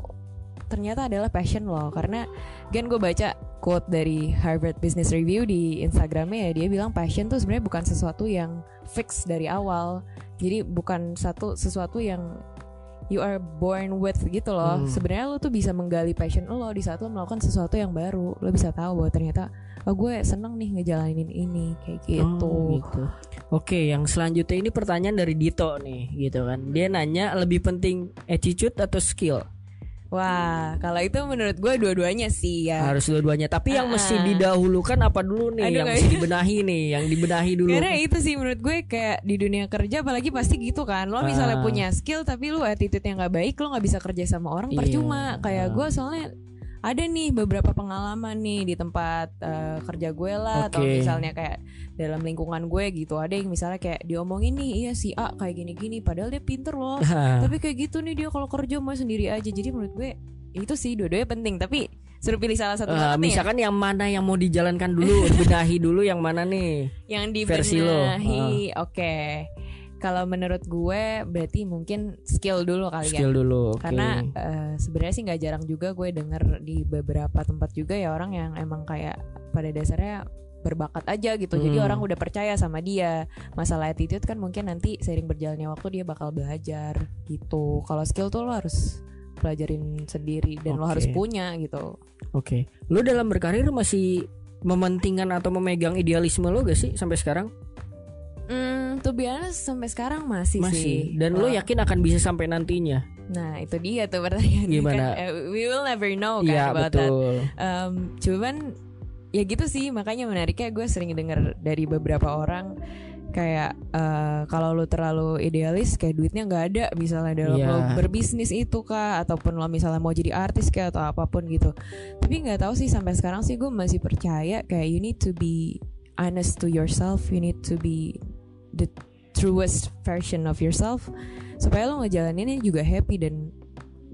ternyata adalah passion lo karena kan gue baca quote dari Harvard Business Review di Instagramnya ya dia bilang passion tuh sebenarnya bukan sesuatu yang fix dari awal jadi bukan satu sesuatu yang you are born with gitu loh Hmm. sebenarnya lo tuh bisa menggali passion lo di saat lo melakukan sesuatu yang baru lo bisa tahu bahwa ternyata oh gue seneng nih ngejalanin ini kayak gitu Oh, gitu. Oke, yang selanjutnya ini pertanyaan dari Dito nih, gitu kan. Dia nanya lebih penting attitude atau skill? Wah kalau itu menurut gue dua-duanya sih ya Harus dua-duanya. Tapi yang Ah. mesti didahulukan apa dulu nih? Aduh, yang nggak mesti dibenahi nih, yang dibenahi dulu. Karena itu sih menurut gue kayak di dunia kerja apalagi pasti gitu kan Lo misalnya Ah. punya skill tapi lo attitude yang gak baik Lo gak bisa kerja sama orang Iya. percuma Kayak Ah. gue soalnya ada nih beberapa pengalaman nih di tempat eh, kerja gue lah Atau Oke. misalnya kayak dalam lingkungan gue gitu Ada yang misalnya kayak diomongin nih Iya si A kayak gini-gini Padahal dia pinter loh Tapi kayak gitu nih dia kalau kerja mau sendiri aja Jadi menurut gue itu sih dua-duanya penting Tapi suruh pilih salah satu banget nih ya. misalkan yang mana yang mau dijalankan dulu, benahi dulu yang mana nih? yang versi lo. dibenahi oke kalau menurut gue berarti mungkin skill dulu kali ya Skill dulu. oke. karena eh, sebenarnya sih nggak jarang juga gue denger di beberapa tempat juga ya orang yang emang kayak pada dasarnya berbakat aja gitu jadi Hmm. orang udah percaya sama dia masalah attitude kan mungkin nanti sering berjalannya waktu dia bakal belajar gitu kalau skill tuh lo harus pelajarin sendiri dan lo Oke. harus punya gitu Oke. Lu dalam berkarir masih mementingkan atau memegang idealisme lo gak sih sampai sekarang? Hmm, tuh biasa sampai sekarang masih, sih. Masih. Dan lo Wah. yakin akan bisa sampai nantinya? Nah itu dia tuh pertanyaannya Gimana? kan. Eh, we will never know kan Iya about that. betul. Um, cuman ya gitu sih makanya menariknya gue sering denger dari beberapa orang kayak eh, kalau lu terlalu idealis kayak duitnya nggak ada misalnya dalam Iya. lo berbisnis itu kah ataupun lo misalnya mau jadi artis kayak atau apa pun gitu tapi nggak tahu sih sampai sekarang sih gue masih percaya kayak you need to be honest to yourself you need to be the truest version of yourself supaya lo ngejalaninnya juga happy dan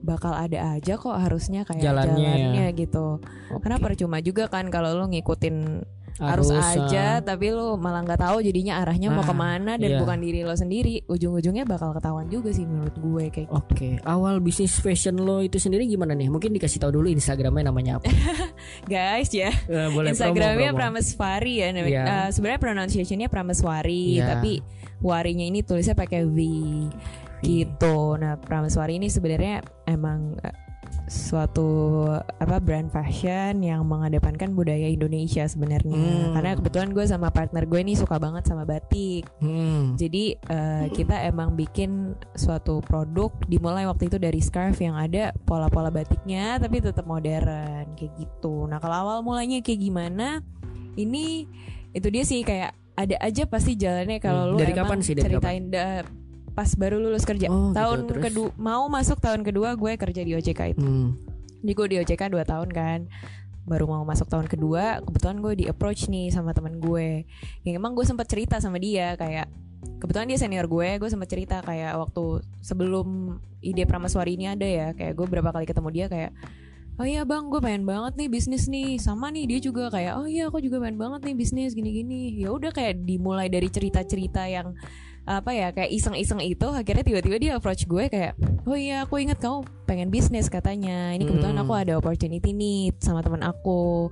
bakal ada aja kok harusnya kayak Jalannya. jalannya gitu karena Oke. percuma juga kan kalau lo ngikutin harus, aja ah, tapi lo malah nggak tahu jadinya arahnya mau Nah, ke mana dan iya. bukan diri lo sendiri ujung-ujungnya bakal ketahuan juga sih menurut gue kayak gitu. Oke, awal bisnis fashion lo itu sendiri gimana nih? Mungkin dikasih tahu dulu Instagramnya namanya apa? guys ya Eh, boleh Instagramnya. Prameswari ya namanya. Iya. Eh, sebenarnya pronunciationnya Prameswari Iya. tapi warinya ini tulisnya pakai V gitu nah Prameswari ini sebenarnya emang eh, suatu apa brand fashion yang mengedepankan budaya Indonesia sebenarnya Hmm. karena kebetulan gue sama partner gue ini suka banget sama batik Hmm. jadi eh, kita emang bikin suatu produk dimulai waktu itu dari scarf yang ada pola-pola batiknya tapi tetap modern kayak gitu. Nah kalau awal mulanya kayak gimana? Ini itu dia sih kayak ada aja pasti jalannya kalau Hmm, lu dari emang kapan sih, dari ceritain da- pas baru lulus kerja Oh, gitu, tahun terus? kedua mau masuk tahun kedua gue kerja di OJK itu. Hmm. Jadi gue di OJK 2 tahun kan Baru mau masuk tahun kedua Kebetulan gue di approach nih sama temen gue Yang emang gue sempat cerita sama dia Kayak Kebetulan dia senior gue Gue sempat cerita kayak waktu Sebelum ide Pramaswari ini ada ya Kayak gue berapa kali ketemu dia kayak Oh iya bang gue pengen banget nih bisnis nih Sama nih dia juga kayak Oh iya aku juga pengen banget nih bisnis gini-gini ya udah kayak dimulai dari cerita-cerita yang apa ya kayak iseng-iseng itu akhirnya tiba-tiba dia approach gue kayak oh iya aku ingat kamu pengen bisnis katanya ini kebetulan Hmm. aku ada opportunity nih sama teman aku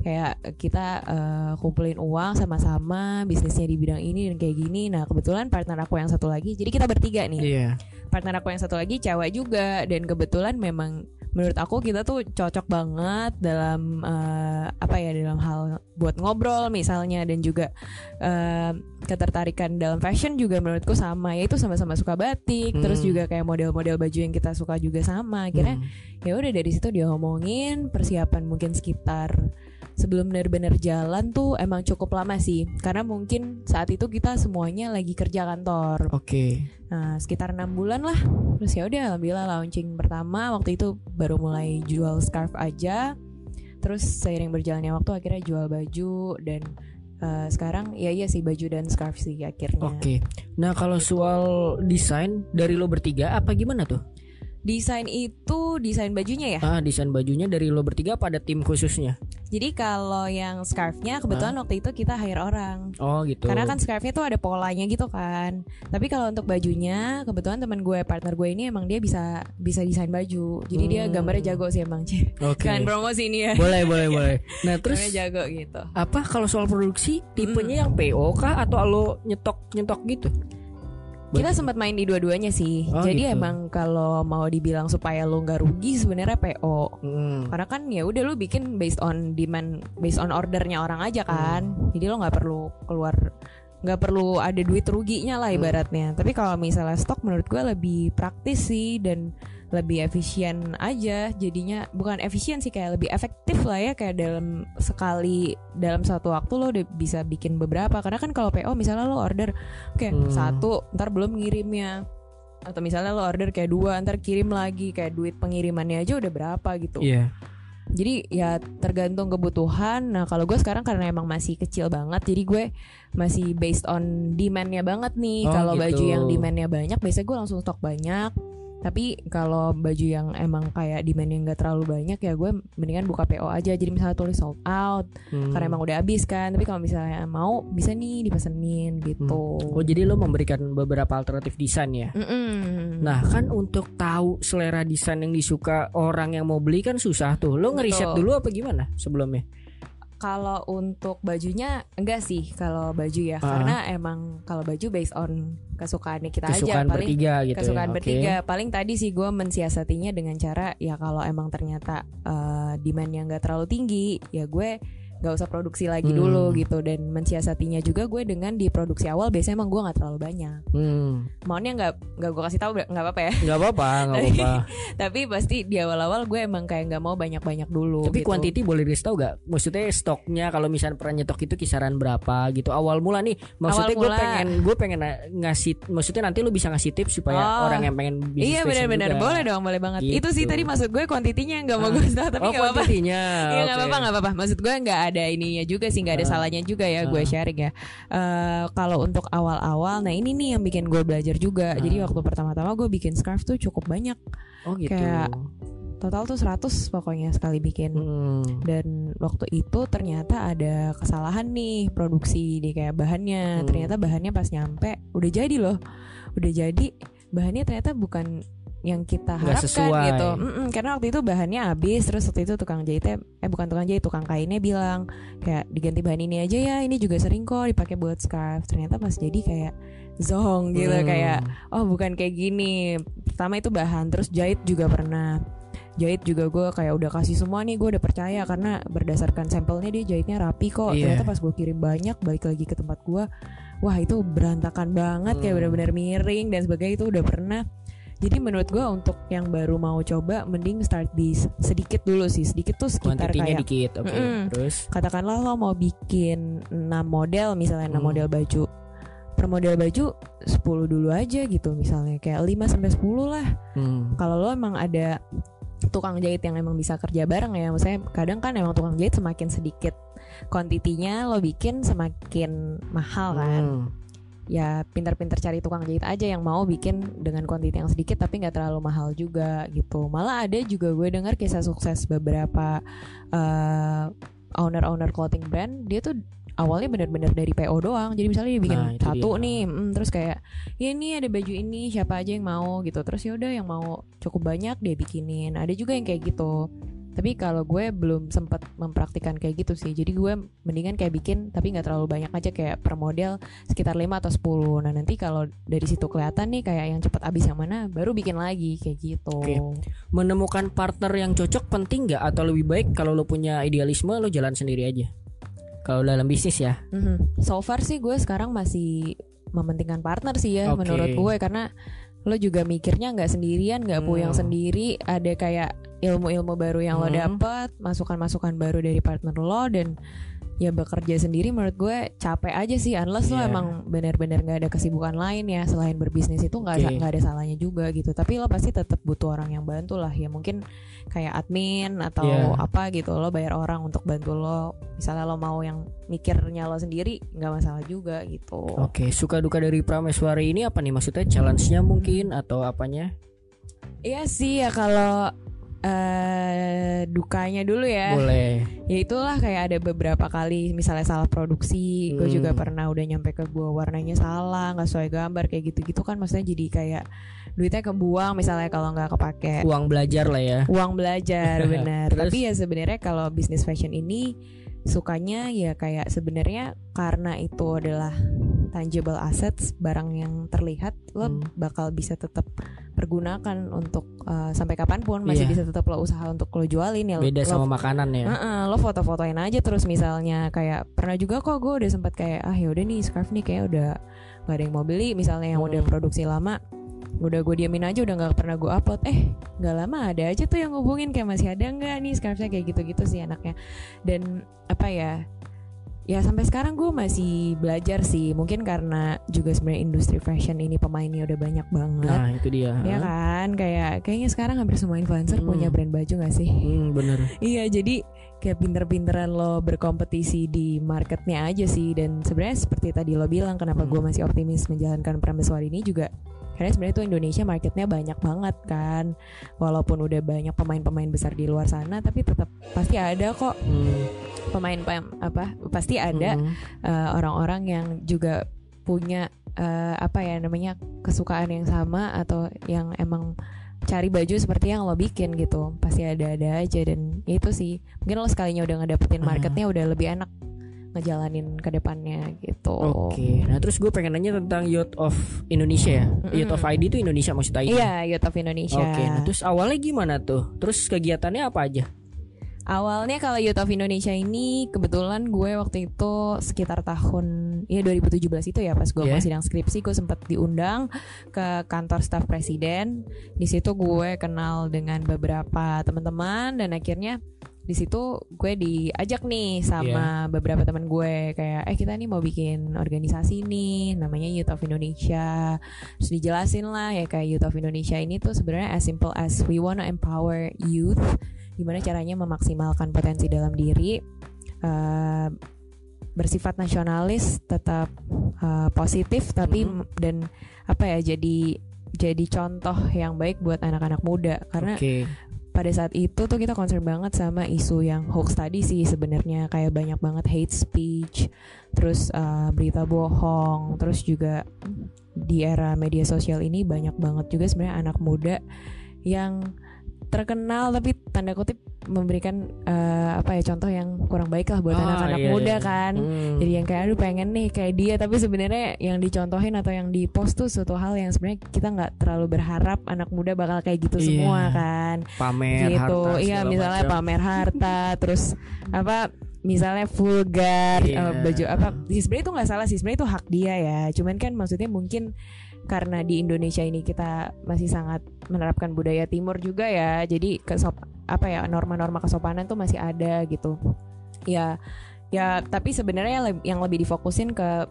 kayak kita eh, kumpulin uang sama-sama bisnisnya di bidang ini dan kayak gini nah kebetulan partner aku yang satu lagi jadi kita bertiga nih Iya. partner aku yang satu lagi cewek juga dan kebetulan memang menurut aku kita tuh cocok banget dalam eh, apa ya dalam hal buat ngobrol misalnya dan juga eh, ketertarikan dalam fashion juga menurutku sama yaitu sama-sama suka batik terus Hmm. juga kayak model-model baju yang kita suka juga sama akhirnya Hmm. ya udah dari situ dia ngomongin persiapan mungkin sekitar sebelum benar-benar jalan tuh emang cukup lama sih karena mungkin saat itu kita semuanya lagi kerja kantor Oke. Nah, sekitar enam bulan lah. Terus ya udah alhamdulillah launching pertama waktu itu baru mulai jual scarf aja. Terus seiring berjalannya waktu akhirnya jual baju dan eh, sekarang ya iya sih baju dan scarf sih akhirnya. Oke. Nah, kalau soal desain dari lo bertiga apa gimana tuh? Desain itu desain bajunya ya. Ah, desain bajunya dari lo bertiga pada tim khususnya. Jadi kalau yang scarfnya kebetulan waktu itu kita hire orang. Oh, gitu. Karena kan scarfnya tuh ada polanya gitu kan. Tapi kalau untuk bajunya, kebetulan teman gue, partner gue ini emang dia bisa bisa desain baju. Jadi dia Hmm. gambarnya jago sih emang. Cih. Oke. Kan promosi ini ya. Boleh, boleh, boleh. Nah, Terus terus jago gitu. apa kalau soal produksi tipenya yang PO kah atau lo nyetok nyetok gitu? Kita sempat main di dua-duanya sih. Oh, Jadi gitu. emang kalau mau dibilang supaya lu nggak rugi sebenarnya PO. Hmm. Karena kan ya udah lu bikin based on demand, based on ordernya orang aja kan. Hmm. Jadi lo nggak perlu keluar nggak perlu ada duit ruginya lah Hmm. ibaratnya. Tapi kalau misalnya stok menurut gue lebih praktis sih dan lebih efisien aja jadinya bukan efisien sih kayak lebih efektif lah ya kayak dalam sekali dalam satu waktu lo udah bisa bikin beberapa karena kan kalau PO misalnya lo order kayak Hmm. satu ntar belum ngirimnya atau misalnya lo order kayak dua ntar kirim lagi kayak duit pengirimannya aja udah berapa gitu Iya. jadi ya tergantung kebutuhan nah kalau gue sekarang karena emang masih kecil banget jadi gue masih based on demandnya banget nih Oh, kalau gitu. baju yang demandnya banyak biasanya gue langsung stok banyak tapi kalau baju yang emang kayak demandnya nggak terlalu banyak ya gue mendingan buka PO aja jadi misalnya tulis sold out Hmm. karena emang udah habis kan tapi kalau misalnya mau bisa nih dipesenin gitu Oh, jadi lo memberikan beberapa alternatif desain ya? Mm-mm. Nah kan untuk tahu selera desain yang disuka orang yang mau beli kan susah tuh. Lo ngeriset dulu apa gimana sebelumnya? Kalau untuk bajunya enggak sih kalau baju ya Ah. karena emang kalau baju based on kesukaannya kita aja Kesukaan paling bertiga gitu kesukaan ya. Bertiga paling tadi sih gue mensiasatinya dengan cara ya kalau emang ternyata eh, demand yang nggak terlalu tinggi ya gue nggak usah produksi lagi Hmm. dulu gitu dan mensiasatinya juga gue dengan di produksi awal biasanya emang gue nggak terlalu banyak Hmm, maunya nggak nggak gue kasih tahu nggak apa-apa ya nggak apa-apa, nggak apa-apa. tapi pasti di awal-awal gue emang kayak nggak mau banyak-banyak dulu Tapi gitu. kuantiti boleh dikasih tahu gak? Maksudnya stoknya kalau misalnya pernah nyetok itu kisaran berapa gitu awal mula nih. Maksudnya gue pengen gue pengen ngasih, maksudnya nanti lu bisa ngasih tips supaya Oh. orang yang pengen bisnis Iya benar-benar boleh dong boleh banget Gitu. itu sih tadi maksud gue kuantitinya nggak mau Ah. gue tahu tapi oh, nggak apa-apa kuantitinya. Iya nggak apa-apa nggak apa-apa. Maksud gue nggak ada ininya juga sih nggak ada Ah. salahnya juga ya gue sharing ya. Eh, Kalau untuk awal-awal, nah ini nih yang bikin gue belajar juga. Jadi waktu pertama-tama gue bikin scarf tuh cukup banyak. Oh gitu. Kayak- Total tuh 100 pokoknya sekali bikin. Hmm. Dan waktu itu ternyata ada kesalahan nih produksi di kayak bahannya. Hmm. Ternyata bahannya pas nyampe udah jadi loh. Udah jadi bahannya ternyata bukan yang kita harapkan sesuai. gitu. Mm-mm, karena waktu itu bahannya habis terus waktu itu tukang jahitnya eh bukan tukang jahit, tukang kainnya bilang kayak diganti bahan ini aja ya. Ini juga sering kok dipakai buat scarf. Ternyata pas jadi kayak zong gitu Hmm. kayak oh bukan kayak gini. Pertama itu bahan terus jahit juga pernah jahit juga gue kayak udah kasih semua nih gue udah percaya karena berdasarkan sampelnya dia jahitnya rapi kok Iya. ternyata pas gue kirim banyak balik lagi ke tempat gue wah itu berantakan banget kayak Hmm. benar-benar miring dan sebagainya itu udah pernah jadi menurut gue untuk yang baru mau coba mending start di sedikit dulu sih sedikit tuh sekitar kayak dikit. Oke. Mm-mm. Terus katakanlah lo mau bikin 6 model misalnya 6 Hmm. model baju per model baju 10 dulu aja gitu misalnya kayak 5 sampai 10 lah hmm. kalau lo emang ada tukang jahit yang emang bisa kerja bareng ya maksudnya kadang kan emang tukang jahit semakin sedikit kuantitinya lo bikin semakin mahal kan Hmm. Ya pintar-pintar cari tukang jahit aja yang mau bikin dengan kuantiti yang sedikit tapi nggak terlalu mahal juga gitu. Malah ada juga gue dengar kisah sukses beberapa eh, owner-owner clothing brand dia tuh awalnya benar-benar dari PO doang. Jadi misalnya dia bikin Nah, satu dia. nih mm, terus kayak ya ini ada baju ini siapa aja yang mau gitu. Terus ya udah yang mau cukup banyak dia bikinin. Ada juga yang kayak gitu tapi kalau gue belum sempat mempraktikkan kayak gitu sih jadi gue mendingan kayak bikin tapi nggak terlalu banyak aja kayak per model sekitar 5 atau 10 nah nanti kalau dari situ kelihatan nih kayak yang cepat habis yang mana baru bikin lagi kayak gitu Oke. Menemukan partner yang cocok penting nggak atau lebih baik kalau lo punya idealisme lo jalan sendiri aja? Kalau dalam bisnis ya. Mhm. so far sih gue sekarang masih mementingkan partner sih ya Oke. menurut gue karena lo juga mikirnya nggak sendirian nggak puyeng Hmm. sendiri ada kayak ilmu-ilmu baru yang lo Hmm. dapet masukan-masukan baru dari partner lo dan ya bekerja sendiri menurut gue capek aja sih. Unless lo Iya. emang benar-benar nggak ada kesibukan lain ya selain berbisnis itu nggak nggak ada salahnya juga gitu. Tapi lo pasti tetap butuh orang yang bantu lah. Ya mungkin kayak admin atau Iya. apa gitu. Lo bayar orang untuk bantu lo. Misalnya lo mau yang mikirnya lo sendiri nggak masalah juga gitu. Oke, suka duka dari Prameswari ini apa nih? Maksudnya challenge-nya mungkin atau apanya? Iya sih ya kalau eh dukanya dulu ya. Boleh. Ya itulah kayak ada beberapa kali misalnya salah produksi, gue Hmm. juga pernah udah nyampe ke gue warnanya salah, nggak sesuai gambar kayak gitu-gitu kan maksudnya jadi kayak duitnya kebuang misalnya kalau nggak kepake. Uang belajar lah ya. Uang belajar benar. Tapi ya sebenarnya kalau bisnis fashion ini sukanya ya kayak sebenarnya karena itu adalah tangible assets, barang yang terlihat lo Hmm. bakal bisa tetap pergunakan untuk uh, sampai kapan pun masih Iya. bisa tetap lo usaha untuk lo jualin ya. Beda lo, sama makanan ya. Heeh, lo foto-fotoin aja terus misalnya kayak pernah juga kok gue udah sempat kayak ah ya udah nih scarf nih kayak udah gak ada yang mau beli misalnya yang udah Hmm. produksi lama udah gue diamin aja udah nggak pernah gue upload eh nggak lama ada aja tuh yang ngubungin kayak masih ada nggak nih scarfnya kayak gitu-gitu sih anaknya dan apa ya ya sampai sekarang gue masih belajar sih mungkin karena juga sebenarnya industri fashion ini pemainnya udah banyak banget Nah, itu dia. ya kan kayak kayaknya sekarang hampir semua influencer Hmm. punya brand baju gak sih Hmm, bener. Iya jadi kayak pinter-pinteran lo berkompetisi di marketnya aja sih dan sebenarnya seperti tadi lo bilang kenapa Hmm. gue masih optimis menjalankan Prameswari ini juga karena sebenarnya tuh Indonesia marketnya banyak banget kan. Walaupun udah banyak pemain-pemain besar di luar sana tapi tetap pasti ada kok. Hmm, pemain pem- apa pasti ada hmm. eh, orang-orang yang juga punya eh, apa ya namanya kesukaan yang sama atau yang emang cari baju seperti yang lo bikin gitu. Pasti ada-ada aja dan ya itu sih. Mungkin lo sekalinya udah ngedapetin Ah. marketnya udah lebih enak ngejalanin ke depannya gitu Oke, nah terus gue pengen nanya tentang Youth of Indonesia ya. Mm-mm. Youth of ID itu Indonesia maksudnya ID. iya Youth of Indonesia Oke, nah terus awalnya gimana tuh? Terus kegiatannya apa aja? Awalnya kalau Youth of Indonesia ini kebetulan gue waktu itu sekitar tahun ya 2017 itu ya pas gue Yeah. masih sidang skripsi gue sempat diundang ke kantor staf presiden. Di situ gue kenal dengan beberapa teman-teman dan akhirnya di situ gue diajak nih sama beberapa teman gue kayak eh kita nih mau bikin organisasi nih namanya Youth of Indonesia terus dijelasin lah ya kayak Youth of Indonesia ini tuh sebenarnya as simple as we wanna empower youth gimana caranya memaksimalkan potensi dalam diri eh, bersifat nasionalis tetap eh, positif tapi Mhm. dan apa ya jadi jadi contoh yang baik buat anak-anak muda karena Oke. Pada saat itu tuh kita concern banget sama isu yang hoax tadi sih sebenarnya. Kayak banyak banget hate speech, terus uh, berita bohong, terus juga di era media sosial ini banyak banget juga sebenarnya anak muda yang terkenal tapi tanda kutip memberikan uh, apa ya contoh yang kurang baik lah buat Ah, anak-anak iya, muda iya. kan. Hmm. Jadi yang kayak aduh pengen nih kayak dia tapi sebenarnya yang dicontohin atau yang dipost tuh suatu hal yang sebenarnya kita nggak terlalu berharap anak muda bakal kayak gitu Iya. semua kan pamer gitu harta iya misalnya macam. pamer harta terus apa misalnya vulgar Iya. eh, baju apa sih sebenarnya itu nggak salah sih sebenarnya itu hak dia ya cuman kan maksudnya mungkin karena di Indonesia ini kita masih sangat menerapkan budaya timur juga ya jadi kesop apa ya norma-norma kesopanan tuh masih ada gitu ya ya tapi sebenarnya yang lebih difokusin ke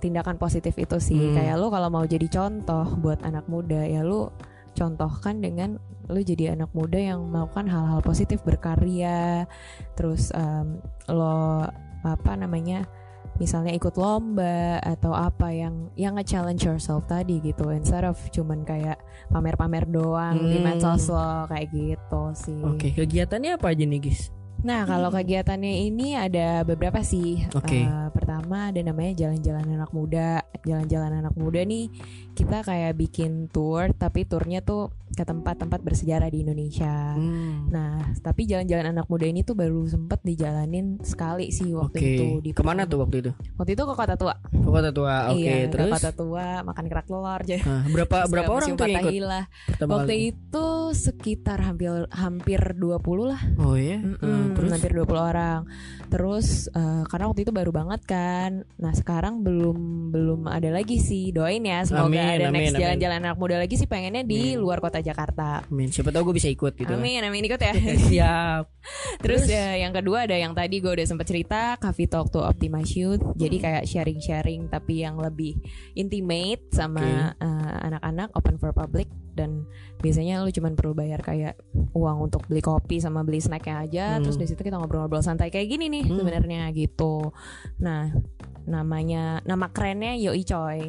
tindakan positif itu sih Hmm. kayak lu kalau mau jadi contoh buat anak muda ya lu contohkan dengan lu jadi anak muda yang melakukan hal-hal positif berkarya terus em, lo apa namanya misalnya ikut lomba atau apa yang yang nge-challenge yourself tadi gitu instead of cuman kayak pamer-pamer doang di Hmm. medsos lo kayak gitu sih. Oke, kegiatannya apa aja nih, Gis? Nah, kalau kegiatannya ini ada beberapa sih. Oke. Eh, pertama ada namanya jalan-jalan anak muda. Jalan-jalan anak muda nih kita kayak bikin tour, tapi turnya tuh ke tempat-tempat bersejarah di Indonesia. Hmm. Nah, tapi jalan-jalan anak muda ini tuh baru sempet dijalanin sekali sih waktu Oke. itu. Di Ke mana tuh waktu itu? Waktu itu ke Kota Tua. Ke Kota Tua. Oke, iya, terus ke Kota Tua makan kerak telur aja. Nah, berapa berapa orang tuh yang ikut pertama Waktu kali? itu sekitar hampir hampir 20 lah. Oh ya. Mm-mm, terus hampir 20 orang. Terus eh, karena waktu itu baru banget kan. Nah, sekarang belum belum ada lagi sih. Doain ya semoga Amin, ada amin, next amin. jalan-jalan anak muda lagi sih pengennya di Amin. luar kota Jakarta. Amin. Siapa tahu gue bisa ikut gitu. Amin, amin ikut ya. Siap. Terus Terus? ya yang kedua ada yang tadi gue udah sempet cerita Coffee Talk to Optimize Youth. Jadi Hmm. kayak sharing-sharing tapi yang lebih intimate sama eh, anak-anak open for public dan biasanya lu cuman perlu bayar kayak uang untuk beli kopi sama beli snacknya aja. Hmm. Terus di situ kita ngobrol-ngobrol santai kayak gini nih Hmm. sebenarnya gitu. Nah namanya nama kerennya Yoi Coy.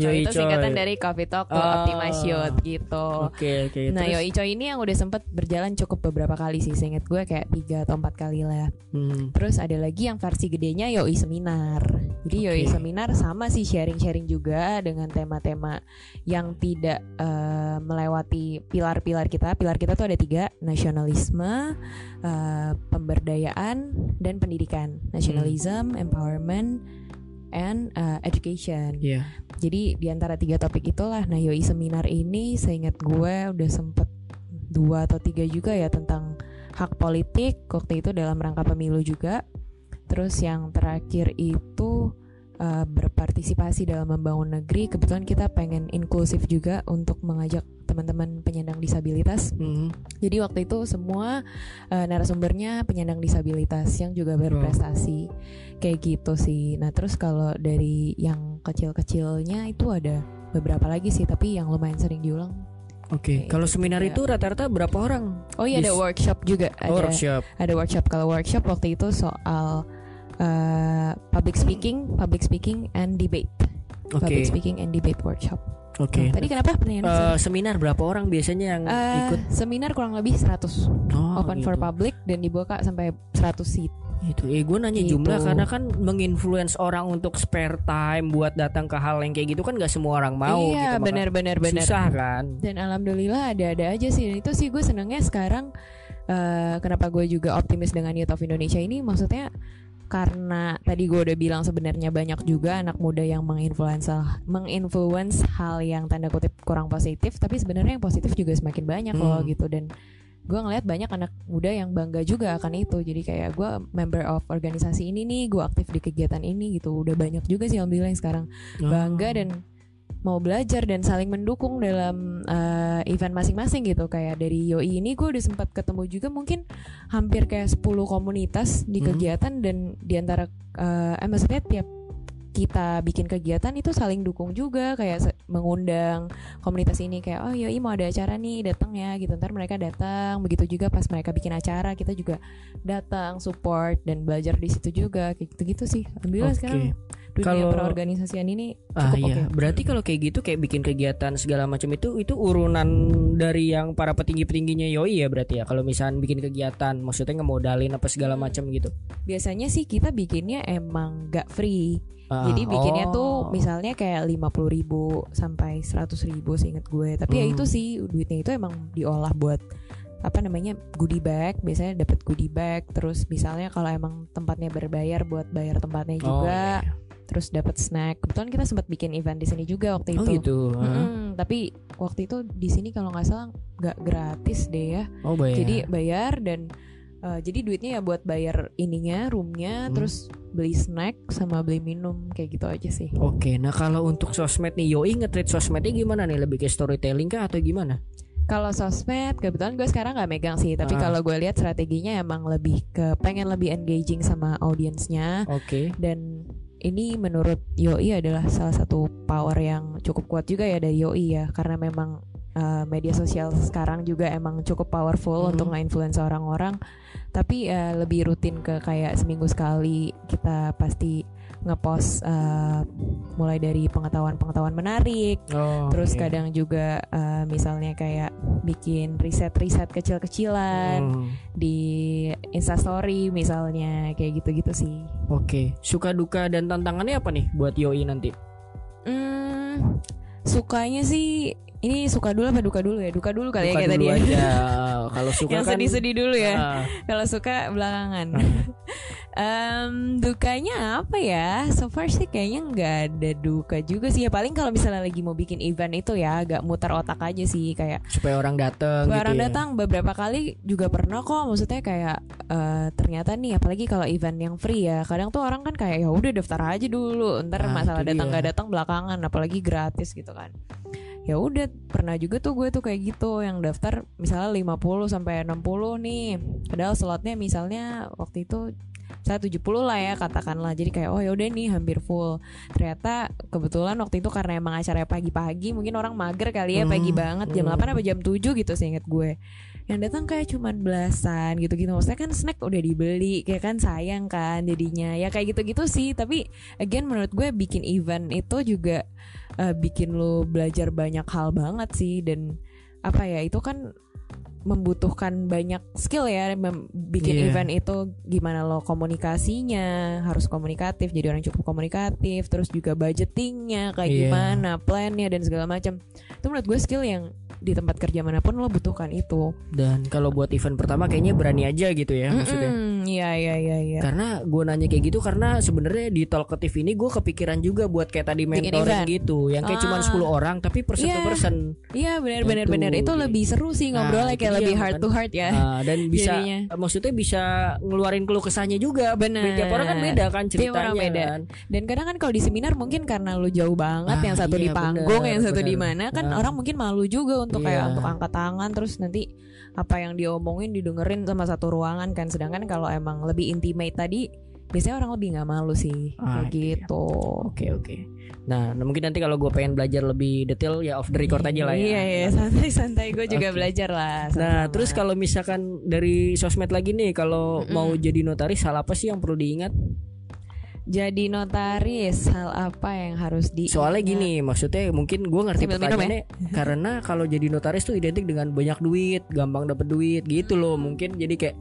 Yoi itu singkatan dari Coffee Talk to Oh. Optimize Youth gitu. Oke, oke. Nah terus? Yoi ini yang udah sempet berjalan cukup beberapa kali sih Seinget gue kayak tiga atau empat kali lah Hmm. Terus ada lagi yang versi gedenya Yoi Seminar Jadi Yoi Oke. Seminar sama sih sharing-sharing juga Dengan tema-tema yang tidak eh, melewati pilar-pilar kita Pilar kita tuh ada tiga Nasionalisme, eh, pemberdayaan, dan pendidikan Nationalism, empowerment, and eh, education Iya. jadi di antara tiga topik itulah nah Yoi seminar ini seingat gue udah sempet dua atau tiga juga ya tentang hak politik waktu itu dalam rangka pemilu juga. Terus yang terakhir itu uh, berpartisipasi dalam membangun negeri. Kebetulan kita pengen inklusif juga untuk mengajak teman-teman penyandang disabilitas. Hmm. Jadi waktu itu semua uh, narasumbernya penyandang disabilitas yang juga berprestasi kayak gitu sih. Nah terus kalau dari yang kecil-kecilnya itu ada beberapa lagi sih, tapi yang lumayan sering diulang. Oke. Kayak Kalau gitu seminar juga. itu rata-rata berapa orang? Oh iya ada workshop juga, ada Oh, workshop. ada workshop. Kalau workshop waktu itu soal uh, public speaking, public speaking and debate, Oke. public speaking and debate workshop. Oke. Nah, tadi kenapa pertanyaan Eh, seminar berapa orang biasanya yang ikut? Seminar kurang lebih 100 Oh, open gitu. for public dan dibuka sampai 100 seat. Itu, eh gue nanya Gitu. jumlah karena kan menginfluence orang untuk spare time buat datang ke hal yang kayak gitu kan gak semua orang mau iya, gitu. benar-benar benar. Susah kan? Dan alhamdulillah ada-ada aja sih. Dan itu sih gue senangnya sekarang eh, kenapa gue juga optimis dengan Youth of Indonesia ini maksudnya karena tadi gue udah bilang sebenarnya banyak juga anak muda yang menginfluence menginfluence hal yang tanda kutip kurang positif tapi sebenarnya yang positif juga semakin banyak loh Hmm. gitu dan gue ngeliat banyak anak muda yang bangga juga akan itu jadi kayak gue member of organisasi ini nih gue aktif di kegiatan ini gitu udah banyak juga sih alhamdulillah yang sekarang bangga Oh. dan mau belajar dan saling mendukung dalam uh, event masing-masing gitu. Kayak dari Yoi ini gue udah sempat ketemu juga mungkin hampir kayak 10 komunitas di Hmm. kegiatan dan di antara uh, eh maksudnya tiap kita bikin kegiatan itu saling dukung juga kayak mengundang komunitas ini kayak oh Yoi mau ada acara nih datang ya gitu. Ntar mereka datang. Begitu juga pas mereka bikin acara kita juga datang support dan belajar di situ juga kayak gitu gitu sih. Alhamdulillah Oke. sekarang Kalau- perorganisasian ini Ah iya, oke. berarti kalau kayak gitu kayak bikin kegiatan segala macam itu itu urunan dari yang para petinggi-petingginya Yoi ya berarti ya. Kalau misalnya bikin kegiatan maksudnya ngemodalin apa segala Hmm. macam gitu. biasanya sih kita bikinnya emang gak free Ah, jadi bikinnya oh. tuh misalnya kayak 50.000 ribu sampai 100.000 ribu seinget gue tapi ya Hmm. itu sih duitnya itu emang diolah buat apa namanya goodie bag biasanya dapat goodie bag terus misalnya kalau emang tempatnya berbayar buat bayar tempatnya Oh, juga iya. Terus dapat snack kebetulan kita sempat bikin event di sini juga waktu Oh itu gitu. ah. Mm-mm, tapi waktu itu di sini kalau nggak salah nggak gratis deh ya Oh bayar. jadi bayar dan uh, jadi duitnya ya buat bayar ininya roomnya Hmm. terus beli snack sama beli minum kayak gitu aja sih Oke, nah kalau untuk sosmed nih Yoi nge-treat sosmednya gimana nih? Lebih ke storytelling kah atau gimana? kalau sosmed kebetulan gue sekarang nggak megang sih tapi Ah. kalau gue lihat strateginya emang lebih ke pengen lebih engaging sama audiensnya Oke. dan ini menurut Yoi adalah salah satu power yang cukup kuat juga ya dari Yoi ya karena memang uh, media sosial sekarang juga emang cukup powerful Mhm. untuk nge-influence orang-orang tapi uh, lebih rutin ke kayak seminggu sekali kita pasti ngepost uh, mulai dari pengetahuan-pengetahuan menarik Oh. terus oke. kadang juga uh, misalnya kayak bikin riset-riset kecil-kecilan Hmm. di Instastory misalnya kayak gitu-gitu sih Oke, suka duka dan tantangannya apa nih buat Yoi nanti? Hmm, sukanya sih ini suka dulu apa duka dulu ya? Duka dulu kali Suka ya kayak dulu tadi ya. aja. Kalau suka Yang kan sedih-sedih dulu ya. ah, Kalau suka belakangan. Em, dukanya apa ya? So far sih kayaknya nggak ada duka juga sih ya. Paling kalau misalnya lagi mau bikin event itu ya agak muter otak aja sih kayak supaya orang datang gitu orang ya. datang beberapa kali juga pernah kok maksudnya kayak eh, ternyata nih apalagi kalau event yang free ya kadang tuh orang kan kayak ya udah daftar aja dulu ntar Nah, masalah datang nggak datang belakangan apalagi gratis gitu kan ya udah pernah juga tuh gue tuh kayak gitu yang daftar misalnya 50 sampai 60 nih padahal slotnya misalnya waktu itu saya 70 lah ya katakanlah. Jadi kayak oh ya udah nih hampir full. Ternyata kebetulan waktu itu karena emang acaranya pagi-pagi mungkin orang mager kali ya Hmm, pagi banget jam hmm. 8 apa jam 7 gitu seinget gue. Yang datang kayak cuman belasan gitu-gitu. Maksudnya kan snack udah dibeli kayak kan? Sayang kan jadinya. Ya kayak gitu-gitu sih. Tapi again menurut gue bikin event itu juga eh, bikin lo belajar banyak hal banget sih. Dan apa ya itu kan membutuhkan banyak skill ya bikin Iya. event itu gimana lo komunikasinya harus komunikatif jadi orang cukup komunikatif terus juga budgetingnya kayak Iya. gimana plannya dan segala macam itu menurut gue skill yang di tempat kerja mana pun lo butuhkan itu Dan kalau buat event pertama kayaknya berani aja gitu ya maksudnya. Iya iya iya iya Karena gue nanya kayak gitu karena sebenarnya di Talkative ini gue kepikiran juga buat kayak tadi mentoring gitu, yang kayak cuma Ah. 10 orang tapi person to Iya. person. iya benar benar Itu. benar itu lebih seru sih Nah, ngobrolnya itu kayak lebih heart makan. to heart ya Ah, dan bisa Jadinya. maksudnya bisa ngeluarin keluh kesahnya juga. Bener. Tiap orang kan beda kan Tiap ceritanya orang beda. kan. Dan kadang kan kalau di seminar mungkin karena lu jauh banget, Ah, yang satu di iya, panggung, bener, yang satu di mana, kan Ah. orang mungkin malu juga untuk kayak Iya. untuk angkat tangan, terus nanti apa yang diomongin didengerin sama satu ruangan kan. Sedangkan kalau emang lebih intimate tadi, biasanya orang lebih nggak malu sih, Ah, kayak itu dia. gitu. Oke oke. Nah, nah, mungkin nanti kalau gue pengen belajar lebih detail ya off the record aja lah ya. Iya iya santai-santai gue juga Oke. belajar lah. Nah, sama-sama. terus kalau misalkan dari sosmed lagi nih, kalau Mm-mm. mau jadi notaris, hal apa sih yang perlu diingat? Jadi notaris hal apa yang harus di Soalnya gini, maksudnya mungkin gue ngerti Sambil ya. pertanyaannya karena kalau jadi notaris tuh identik dengan banyak duit, gampang dapet duit gitu loh. Mungkin jadi kayak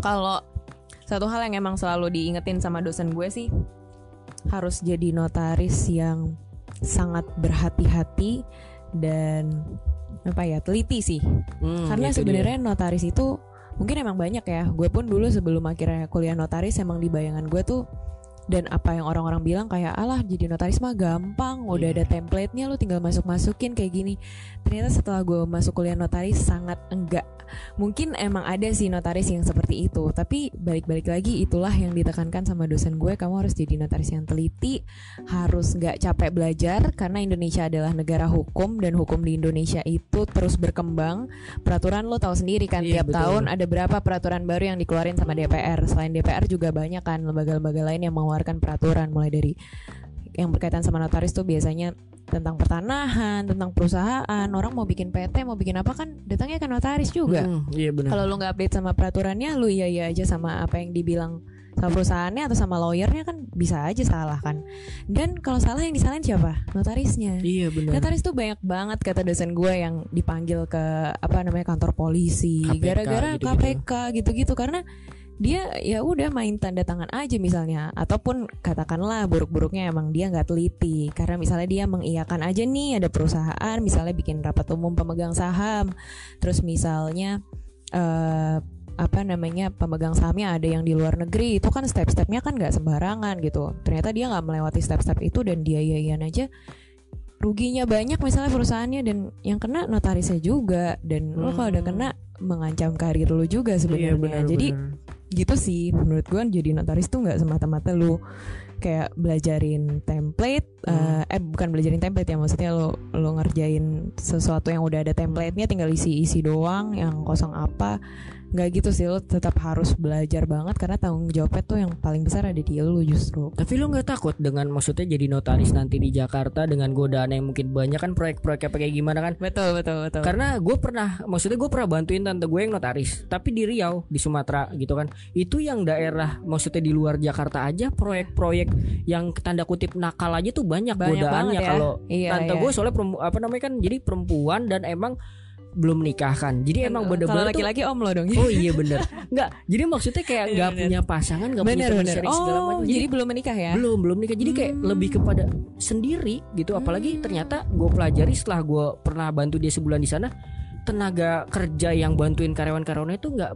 Kalau satu hal yang emang selalu diingetin sama dosen gue sih harus jadi notaris yang sangat berhati-hati dan apa ya teliti sih. hmm, Karena gitu sebenarnya notaris itu mungkin emang banyak ya. Gue pun dulu sebelum akhirnya kuliah notaris emang di bayangan gue tuh dan apa yang orang-orang bilang kayak alah jadi notaris mah gampang udah Iya. ada template-nya lu tinggal masuk-masukin kayak gini ternyata setelah gue masuk kuliah notaris sangat enggak mungkin emang ada sih notaris yang seperti itu tapi balik-balik lagi itulah yang ditekankan sama dosen gue kamu harus jadi notaris yang teliti harus nggak capek belajar karena Indonesia adalah negara hukum dan hukum di Indonesia itu terus berkembang peraturan lo tahu sendiri kan Iya, tiap betul. tahun ada berapa peraturan baru yang dikeluarin sama DPR selain DPR juga banyak kan lembaga-lembaga lain yang mengeluarkan peraturan mulai dari yang berkaitan sama notaris tuh biasanya tentang pertanahan, tentang perusahaan, orang mau bikin PT, mau bikin apa kan datangnya ke notaris juga. Mm, iya benar. Kalau lu nggak update sama peraturannya, lu iya iya aja sama apa yang dibilang sama perusahaannya atau sama lawyernya kan bisa aja salah kan. Dan kalau salah yang disalahin siapa? Notarisnya. Iya benar. Notaris tuh banyak banget kata dosen gue yang dipanggil ke apa namanya kantor polisi gara-gara. KPK gitu-gitu karena dia ya udah main tanda tangan aja misalnya. Ataupun katakanlah buruk-buruknya emang dia nggak teliti. Karena misalnya dia mengiyakan aja nih ada perusahaan misalnya bikin rapat umum pemegang saham. Terus misalnya eh apa namanya pemegang sahamnya ada yang di luar negeri. Itu kan step-stepnya kan nggak sembarangan gitu. Ternyata dia nggak melewati step-step itu dan dia iyain aja ruginya banyak misalnya perusahaannya. Dan yang kena notarisnya juga. Dan lo kalau udah Hmm. kena mengancam karir lo juga Iya sebenarnya benar. jadi benar. Gitu sih menurut gue jadi notaris tuh nggak semata-mata lu kayak belajarin template Hmm. eh, eh bukan belajarin template ya maksudnya lu lu ngerjain sesuatu yang udah ada template-nya tinggal isi-isi doang yang kosong apa nggak gitu sih lu tetap harus belajar banget karena tanggung jawabnya tuh yang paling besar ada di lu justru Tapi lu nggak takut dengan maksudnya jadi notaris nanti di Jakarta dengan godaan yang mungkin banyak kan proyek-proyeknya kayak gimana kan? betul betul betul Karena gue pernah, maksudnya gue pernah bantuin tante gue yang notaris, tapi di Riau, di Sumatera gitu kan. Itu yang daerah, maksudnya di luar Jakarta aja proyek-proyek yang tanda kutip nakal aja tuh banyak, Banyak godaannya ya. kalau Iya, tante iya. gue soalnya apa namanya kan jadi perempuan dan emang belum nikah kan. Jadi emang bener-bener tuh laki-laki om lo dong Oh iya bener Enggak Jadi maksudnya kayak Iya, nggak bener. punya pasangan nggak punya teman sharing segala oh macam jadi belum menikah ya belum belum nikah jadi kayak Hmm. lebih kepada sendiri gitu apalagi Hmm. ternyata gue pelajari setelah gue pernah bantu dia sebulan di sana tenaga kerja yang bantuin karyawan-karyawannya itu nggak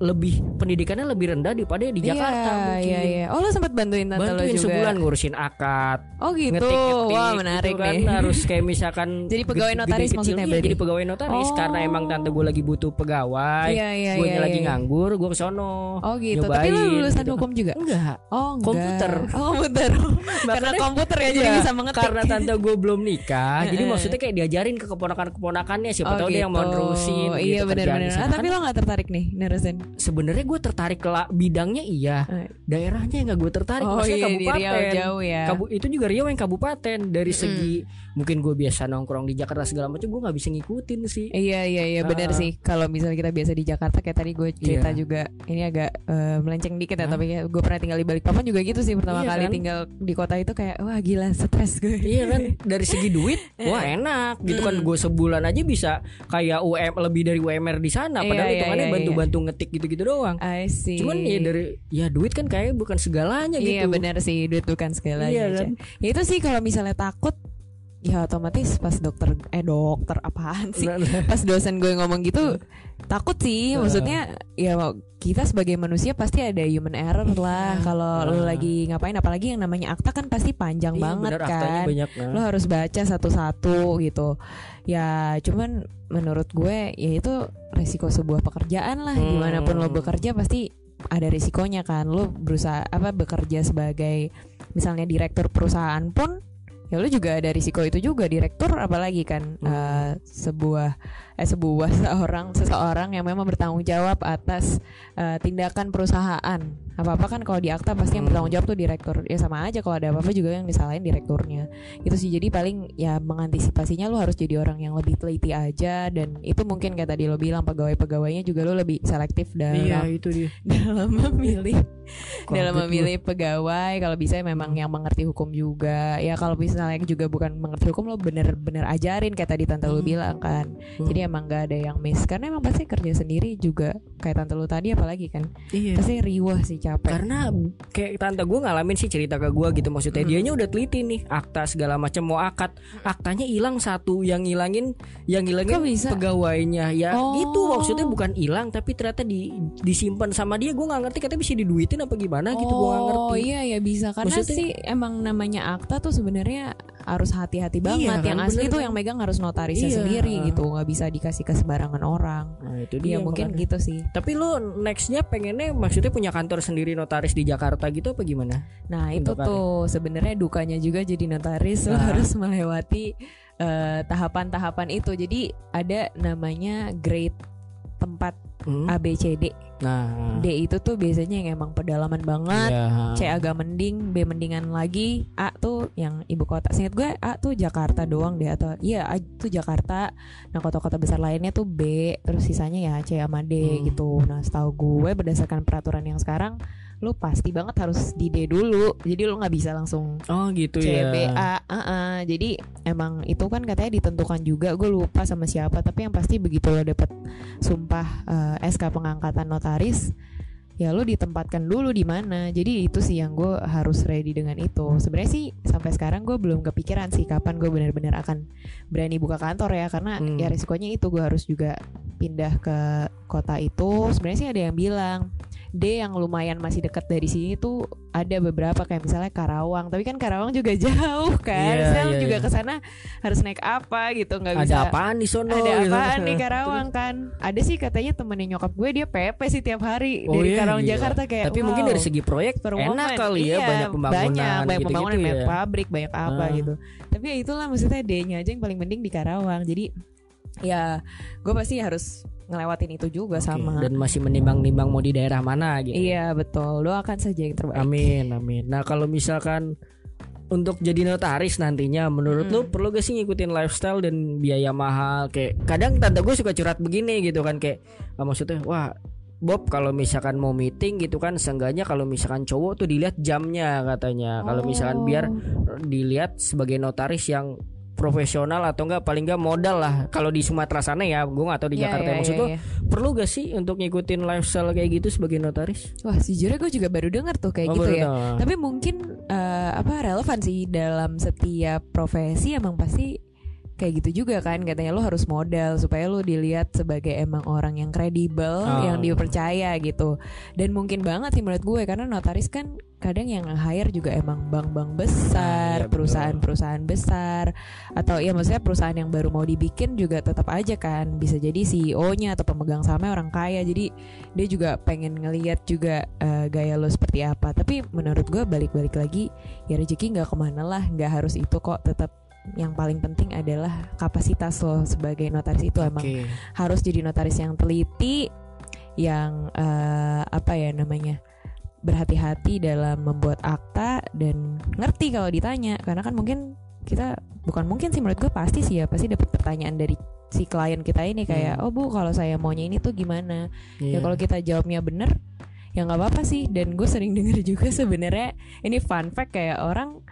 lebih pendidikannya lebih rendah daripada di Jakarta iya, mungkin iya, iya. oh lo sempat bantuin tante lo bantuin juga sebulan ngurusin akad oh gitu ngetik-ngetik wah menarik gitu kan. nih harus kayak misalkan Jadi pegawai notaris maksudnya berarti? jadi pegawai notaris Oh. karena emang tante gue lagi butuh pegawai Iya iya gue iya. lagi iya. nganggur gue kesono Oh gitu. Tapi lo nyobain lulusan gitu. hukum juga? enggak Oh enggak. Komputer. Oh komputer. Karena komputer ya jadi Iya, bisa mengetik. karena tante gue belum nikah jadi Heeh. maksudnya kayak diajarin ke keponakan-keponakannya siapa Oh, tahu dia yang mau gitu. nerusin Iya gitu, benar-benar. Ah, tapi lo nggak tertarik nih nerusin? Sebenarnya gue tertarik ke la- bidangnya iya daerahnya yang gak gue tertarik Oh maksudnya iya di kabupaten Riau jauh ya. Kabu- itu juga Riau yang kabupaten dari segi mungkin gue biasa nongkrong di Jakarta segala macam gue nggak bisa ngikutin sih Iya iya iya benar Ah. sih. Kalau misalnya kita biasa di Jakarta kayak tadi gue cerita Iya. juga ini agak eh, melenceng dikit ya Hah? tapi ya, gue pernah tinggal di Balikpapan juga gitu sih pertama Iya kali kan? tinggal di kota itu kayak wah gila stres gue. Iya kan dari segi duit wah enak gitu kan gue sebulan aja bisa kayak UM lebih dari UMR di sana Iya, padahal iya, hitungannya iya, bantu-bantu ngetik gitu-gitu doang I see. cuman ya dari ya duit kan kayak bukan segalanya gitu Iya benar sih duit bukan segalanya. Iya, kan? Ya itu sih kalau misalnya takut ya otomatis pas dokter eh dokter apaan sih? Nah, nah. Pas dosen gue ngomong gitu takut sih. Maksudnya ya kita sebagai manusia pasti ada human error lah kalau Nah. lagi ngapain apalagi yang namanya akta kan pasti panjang Iya, banget bener, kan. banyak nah. Lo harus baca satu-satu gitu. Ya cuman menurut gue ya itu resiko sebuah pekerjaan lah. Hmm. Gimana pun lo bekerja pasti ada risikonya kan. Lo berusaha apa bekerja sebagai misalnya direktur perusahaan pun ya lo juga ada risiko itu juga direktur apalagi kan Hmm. eh, sebuah eh sebuah seorang seseorang yang memang bertanggung jawab atas eh, tindakan perusahaan. Apa apa kan kalau di akta pasti yang Hmm. bertanggung jawab tuh direktur. Ya sama aja kalau ada apa apa juga yang disalahin direkturnya. Itu sih. Jadi paling ya mengantisipasinya lo harus jadi orang yang lebih teliti aja dan itu mungkin kayak tadi lo bilang pegawai pegawainya juga lo lebih selektif dalam Iya itu dia. dalam memilih dalam memilih pegawai. Kalau bisa memang yang mengerti hukum juga. Ya kalau misalnya juga bukan mengerti hukum lo bener-bener ajarin kayak tadi tante lo Hmm. bilang kan. Hmm. jadi emang gak ada yang miss karena emang pasti kerja sendiri juga kayak tante lo tadi apalagi kan Iya pasti riuh sih capek. karena kayak tante gue ngalamin sih cerita ke gue gitu maksudnya Mm. dianya udah teliti nih akta segala macam mau akad aktanya hilang satu yang ngilangin yang ngilangin Kok bisa? pegawainya ya Oh. gitu maksudnya bukan hilang tapi ternyata di disimpan sama dia gue nggak ngerti katanya bisa diduitin apa gimana gitu gue nggak ngerti Oh iya ya bisa karena Maksudnya- sih emang namanya akta tuh sebenarnya harus hati-hati banget. Iya, yang asli bener tuh yang megang harus notarisnya Iya. sendiri gitu, nggak bisa dikasih ke sembarangan orang. nah itu Iya dia mungkin makanya. gitu sih. tapi lu nextnya pengennya maksudnya punya kantor sendiri notaris di Jakarta gitu apa gimana Nah itu Untuk tuh sebenarnya dukanya juga jadi notaris lo Nah. harus melewati eh, tahapan-tahapan itu. Jadi ada namanya grade tempat Hmm? A B C D. nah D itu tuh biasanya yang emang pedalaman banget. Iya. C agak mending, B mendingan lagi, A tuh yang ibu kota. Seingat gue A tuh Jakarta doang deh atau iya A tuh Jakarta. Nah kota-kota besar lainnya tuh B, terus sisanya ya C sama D Hmm. gitu. Nah setahu gue berdasarkan peraturan yang sekarang, lu pasti banget harus di D dulu. Jadi lu nggak bisa langsung oh gitu C ya B A. uh-uh. Jadi emang itu kan katanya ditentukan juga. Gue lupa sama siapa, tapi yang pasti begitu lo dapet sumpah eh, SK pengangkatan notaris ya lu ditempatkan dulu di mana jadi itu sih yang gue harus ready dengan itu sebenarnya sih sampai sekarang gue belum kepikiran sih kapan gue benar-benar akan berani buka kantor ya karena Hmm. ya resikonya itu gue harus juga pindah ke kota itu sebenarnya sih ada yang bilang D yang lumayan masih dekat dari sini tuh ada beberapa kayak misalnya Karawang tapi kan Karawang juga jauh kan Iya, saya iya, juga iya. ke sana harus naik apa gitu nggak ada bisa apaan di sono ada gitu. apaan di Karawang kan ada sih katanya temennya nyokap gue dia PP sih tiap hari Oh dari iya, Karawang gila. Jakarta kayak tapi mungkin wow, dari segi proyek per enak kali ya Iya, banyak pembangunan banyak banyak gitu-gitu pembangunan banyak ya. pabrik banyak apa Ah. gitu tapi ya itulah maksudnya D-nya aja yang paling mending di Karawang jadi ya gue pasti harus ngelewatin itu juga Oke, sama. dan masih menimbang-nimbang mau di daerah mana gitu iya betul. Doakan saja yang terbaik. Amin amin. Nah kalau misalkan untuk jadi notaris nantinya menurut Hmm. lu perlu gak sih ngikutin lifestyle dan biaya mahal? Kayak kadang tante gue suka curhat begini gitu kan kayak ah, maksudnya wah Bob kalau misalkan mau meeting gitu kan seenggaknya kalau misalkan cowok tuh dilihat jamnya katanya. Kalau misalkan biar Oh. dilihat sebagai notaris yang profesional atau enggak paling enggak modal lah. Kalau di Sumatera sana ya gue nggak tahu di Iya, Jakarta iya, maksud lu iya. perlu gak sih untuk ngikutin lifestyle kayak gitu sebagai notaris? Wah sejujurnya gue juga baru dengar tuh kayak Oh, gitu ya. tapi mungkin eh, apa relevan sih dalam setiap profesi emang pasti kayak gitu juga kan katanya lo harus modal supaya lo dilihat sebagai emang orang yang kredibel Oh. yang dipercaya gitu. Dan mungkin banget sih menurut gue karena notaris kan kadang yang hire juga emang bank-bank besar Ah, iya, perusahaan-perusahaan besar atau ya maksudnya perusahaan yang baru mau dibikin juga tetap aja kan. Bisa jadi CEO-nya atau pemegang sahamnya orang kaya jadi dia juga pengen ngeliat juga eh, gaya lo seperti apa. Tapi menurut gue balik-balik lagi ya rezeki nggak ke mana lah nggak harus itu kok tetap yang paling penting adalah kapasitas lo sebagai notaris itu emang Oke. harus jadi notaris yang teliti yang eh, apa ya namanya berhati-hati dalam membuat akta dan ngerti kalau ditanya karena kan mungkin kita bukan mungkin sih menurut gue pasti sih ya pasti dapat pertanyaan dari si klien kita ini kayak Hmm. oh bu kalau saya maunya ini tuh gimana Iya. ya kalau kita jawabnya bener ya nggak apa-apa sih dan gue sering denger juga sebenarnya ini fun fact kayak orang